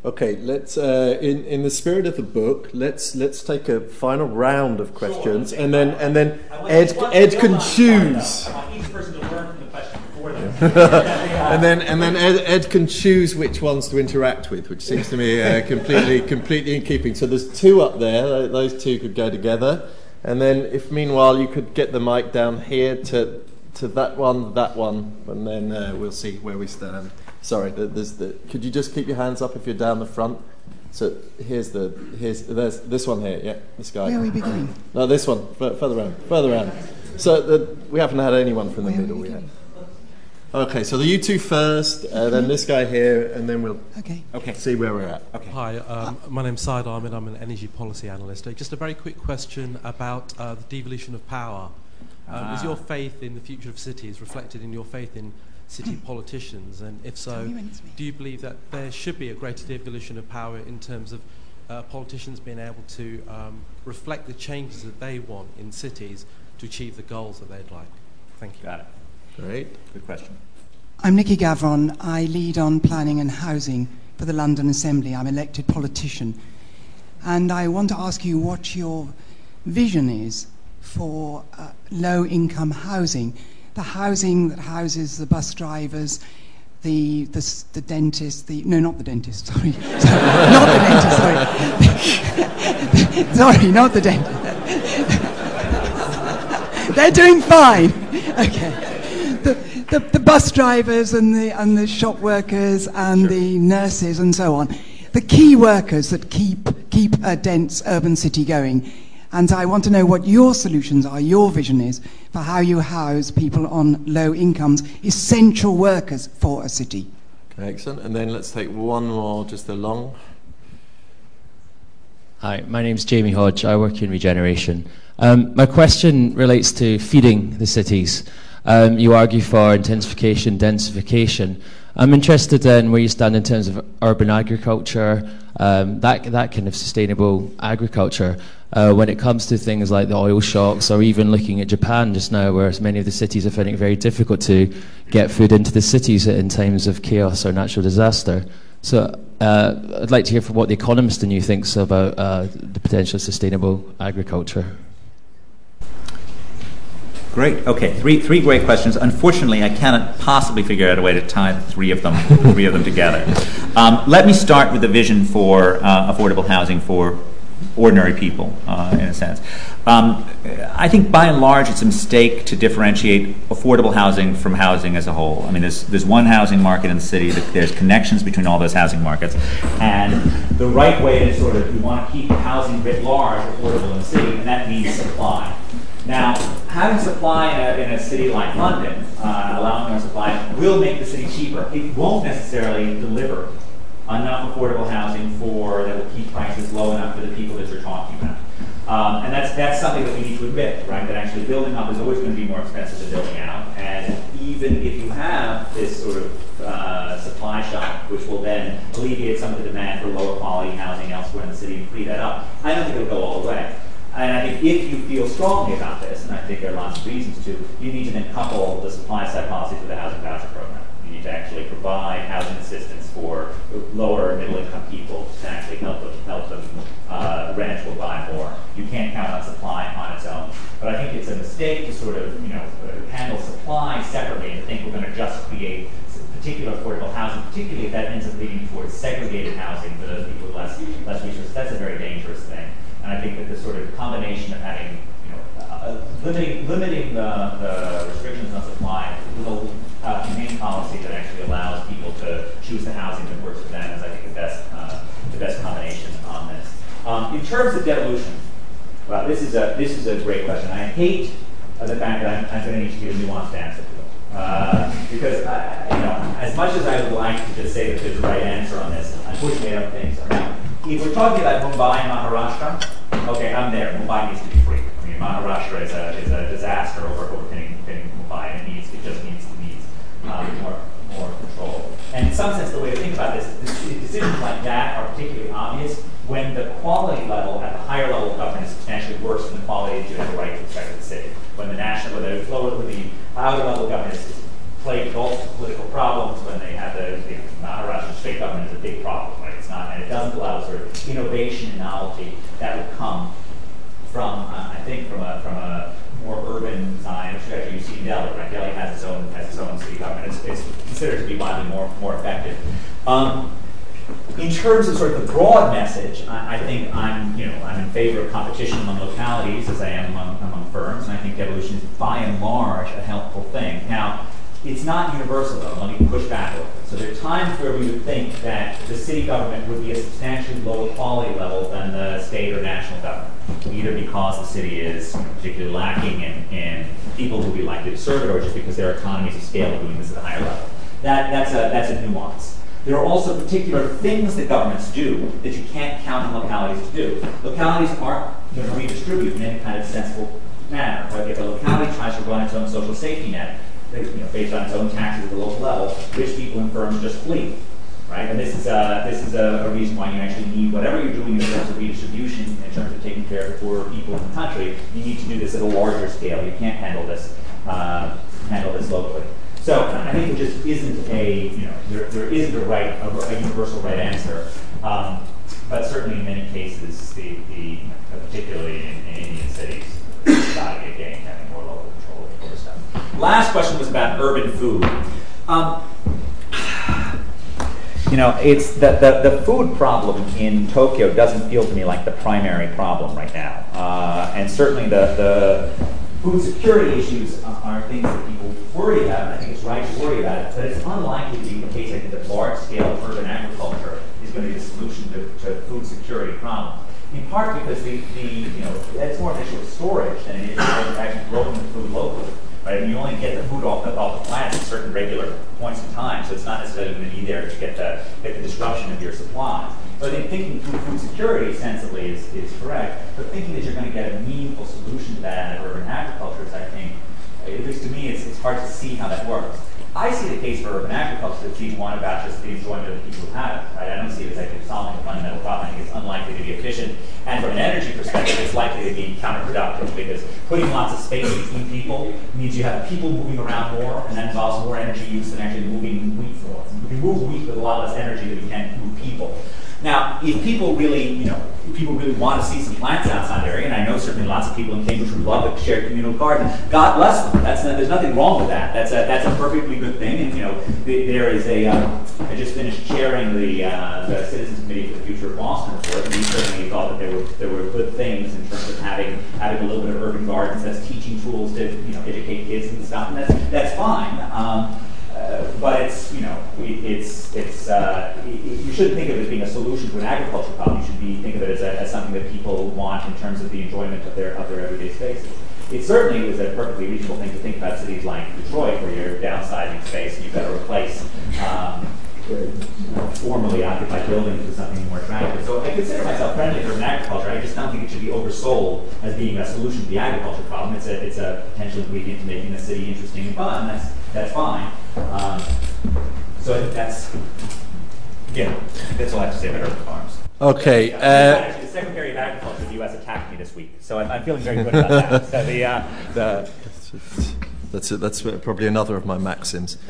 Okay, let's uh, in in the spirit of the book, let's let's take a final round of questions, and then and then Ed Ed can choose. Each person to learn from the question before them. [LAUGHS] [LAUGHS] And then and then Ed, Ed can choose which ones to interact with, which seems to me uh, completely completely in keeping. So there's two up there; those two could go together. And then, if meanwhile you could get the mic down here to to that one, that one, and then uh, we'll see where we stand. Sorry, there's the. Could you just keep your hands up if you're down the front? So here's the here's there's this one here. Yeah, this guy. Where are we beginning? No, this one. Further round. Further round. So the, we haven't had anyone from the middle yet. Okay, so the you two first, uh, then this guy here, and then we'll Okay. okay. see where we're at. Okay. Hi, um, my name's Syed Ahmed. I'm an energy policy analyst. Uh, Just a very quick question about uh, the devolution of power. Um, Is Ah. your faith in the future of cities reflected in your faith in city [CLEARS THROAT] politicians? And if so, Tell me when it's me. do you believe that there should be a greater devolution of power in terms of uh, politicians being able to um, reflect the changes that they want in cities to achieve the goals that they'd like? Thank you. Got it. Great. Good question. I'm Nicky Gavron. I lead on planning and housing for the London Assembly. I'm an elected politician. And I want to ask you what your vision is for uh, low income housing. The housing that houses the bus drivers, the, the, the dentist, the, no, not the dentist, sorry. [LAUGHS] not the dentist, sorry. [LAUGHS] sorry, not the dentist. [LAUGHS] They're doing fine. Okay. The, the, the bus drivers and the, and the shop workers and the nurses and so on. The key workers that keep, keep a dense urban city going. And I want to know what your solutions are, your vision is for how you house people on low incomes, essential workers for a city. Okay, Excellent. And then let's take one more, just a long. Hi, my name is Jamie Hodge. I work in regeneration. Um, my question relates to feeding the cities. Um, you argue for intensification, densification. I'm interested in where you stand in terms of urban agriculture, um, that, that kind of sustainable agriculture, uh, when it comes to things like the oil shocks, or even looking at Japan just now, where many of the cities are finding it very difficult to get food into the cities in times of chaos or natural disaster. So uh, I'd like to hear from what the economist in you thinks about uh, the potential of sustainable agriculture. Great. Okay, three three great questions. Unfortunately, I cannot possibly figure out a way to tie three of them [LAUGHS] three of them together. Um, let me start with the vision for uh, affordable housing for ordinary people, uh, in a sense. Um, I think by and large it's a mistake to differentiate affordable housing from housing as a whole. I mean, there's, there's one housing market in the city, there's connections between all those housing markets, and the right way to sort of, you want to keep housing writ large affordable in the city, and that means supply. Now, having supply in a, in a city like London, uh, allowing more supply, will make the city cheaper. It won't necessarily deliver enough affordable housing for that will keep prices low enough for the people that you're talking about. Um, and that's that's something that we need to admit, right? That actually building up is always going to be more expensive than building out. And even if you have this sort of uh, supply shock, which will then alleviate some of the demand for lower quality housing elsewhere in the city and free that up, I don't think it'll go all the way. And I think if you feel strongly about this, and I think there are lots of reasons to, you need to then couple the supply side policies with the housing voucher program. You need to actually provide housing assistance for lower middle income people to actually help them help them uh, rent or buy more. You can't count on supply on its own. But I think it's a mistake to sort of you know handle supply separately and think we're going to just create particular affordable housing, particularly if that ends up leading towards segregated housing for those people with less less resources. That's a very dangerous thing. And I think that this sort of combination of having, you know, uh, limiting, the, restrictions on supply with a uh, humane policy that actually allows people to choose the housing that works for them is, I think, the best, uh, the best combination on this. Um, in terms of devolution, well, this is a, this is a great question. I hate the fact that I'm, going to need to give a nuanced answer to it. Because, I, you know, as much as I would like to just say that there's a right answer on this, unfortunately I don't think so. If we're talking about Mumbai and Maharashtra, okay, I'm there. Mumbai needs to be free. I mean, Maharashtra is a, is a disaster over overpinning Mumbai, and it needs it just needs needs um, more more control. And in some sense, the way to think about this, decisions like that are particularly obvious when the quality level at the higher level of government is substantially worse than the quality have the right to the city. When the national, when the lower, when the outer level of government is plagued with political problems, when they have the, the Maharashtra state government is a big problem, right? It's not, and it doesn't allow sort of innovation and novelty that would come from, uh, I think, from a from a more urban design. Actually you see in Delhi, right? Delhi has its own has its own city government. It's, it's considered to be widely more more effective. Um, in terms of sort of the broad message, I, I, think I'm, you know, I'm in favor of competition among localities as I am among, among firms, and I think devolution is by and large a helpful thing. Now, it's not universal, though. Let me push back a little bit. So there are times where we would think that the city government would be a substantially lower quality level than the state or national government, either because the city is particularly lacking in, in people who would be likely to serve it, or just because their economies of scale are doing this at a higher level. That, that's, a, that's a nuance. There are also particular things that governments do that you can't count on localities to do. Localities aren't going to redistribute in any kind of sensible manner. But if a locality tries to run its own social safety net, based on its own taxes at the local level, rich people and firms just flee. Right? And this is, uh, this is a, a, reason why you actually need whatever you're doing in terms of redistribution, in terms of taking care of poor people in the country, you need to do this at a larger scale. You can't handle this, uh, handle this locally. So I think it just isn't a, you know, there, there isn't a right, a, a universal right answer. Um, but certainly in many cases, the, the particularly in, in Indian cities, got to get getting having more local control over stuff. Last question was about urban food. Um, you know, it's the, food problem in Tokyo doesn't feel to me like the primary problem right now. Uh, and certainly the, the food security issues are things that people worry about. I think it's right to worry about it, but it's unlikely to be the case. That large-scale urban agriculture is going to be the solution to, food security problems. In part because the, the you know that's more an issue of storage than it is actually growing the food locally. And you only get the food off the, off the plant at certain regular points in time, so it's not necessarily going to be there to get the, get the disruption of your supplies. So I think thinking through food security sensibly is, is correct, but thinking that you're going to get a meaningful solution to that in urban agriculture is, I think, at least to me, it's, hard to see how that works. I see the case for urban agriculture as being one about just the enjoyment of the people who have it. Right? I don't see it as actually solving a fundamental problem. I think it's unlikely to be efficient. And from an energy perspective, it's likely to be counterproductive because putting lots of space between people means you have people moving around more, and that involves more energy use than actually moving wheat floors. Moving move wheat with a lot less energy than we can move people. Now, if people really, you know, people really want to see some plants outside there, and I know certainly lots of people in Cambridge would love a shared communal garden. God bless them. That's there's nothing wrong with that. That's a that's a perfectly good thing. And you know, there is a. Um, I just finished chairing the uh, the Citizens Committee for the Future of Boston report, and we certainly thought that there were there were good things in terms of having having a little bit of urban gardens as teaching tools to you know educate kids and stuff, and that's that's fine. Um, but it's you know it's it's uh, you shouldn't think of it as being a solution to an agriculture problem. You should be think of it as, a, as something that people want in terms of the enjoyment of their of their everyday spaces. It certainly is a perfectly reasonable thing to think about cities like Detroit, where you're downsizing space and you've got to replace. Um, formerly occupied buildings with something more attractive. So I consider myself friendly to urban agriculture. I just don't think it should be oversold as being a solution to the agriculture problem. It's a, it's a potential ingredient to making the city interesting and fun. That's, that's fine. Um, so I think that's, again, that's all I have to say about urban farms. Okay. Uh, Uh, the Secretary of Agriculture of the U.S. attacked me this week, so I'm, I'm feeling very good about that. So the, uh, the that's probably another of my maxims. [LAUGHS]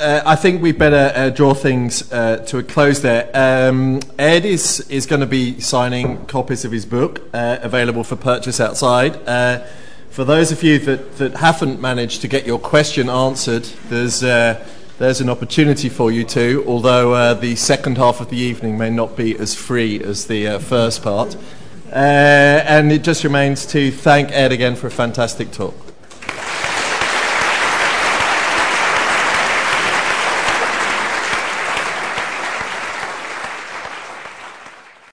uh, I think we better uh, draw things uh, to a close there. Um, Ed is, is going to be signing copies of his book, uh, available for purchase outside. Uh, for those of you that, that haven't managed to get your question answered, there's, uh, there's an opportunity for you to, although the second half of the evening may not be as free as the first part. and it just remains to thank Ed again for a fantastic talk.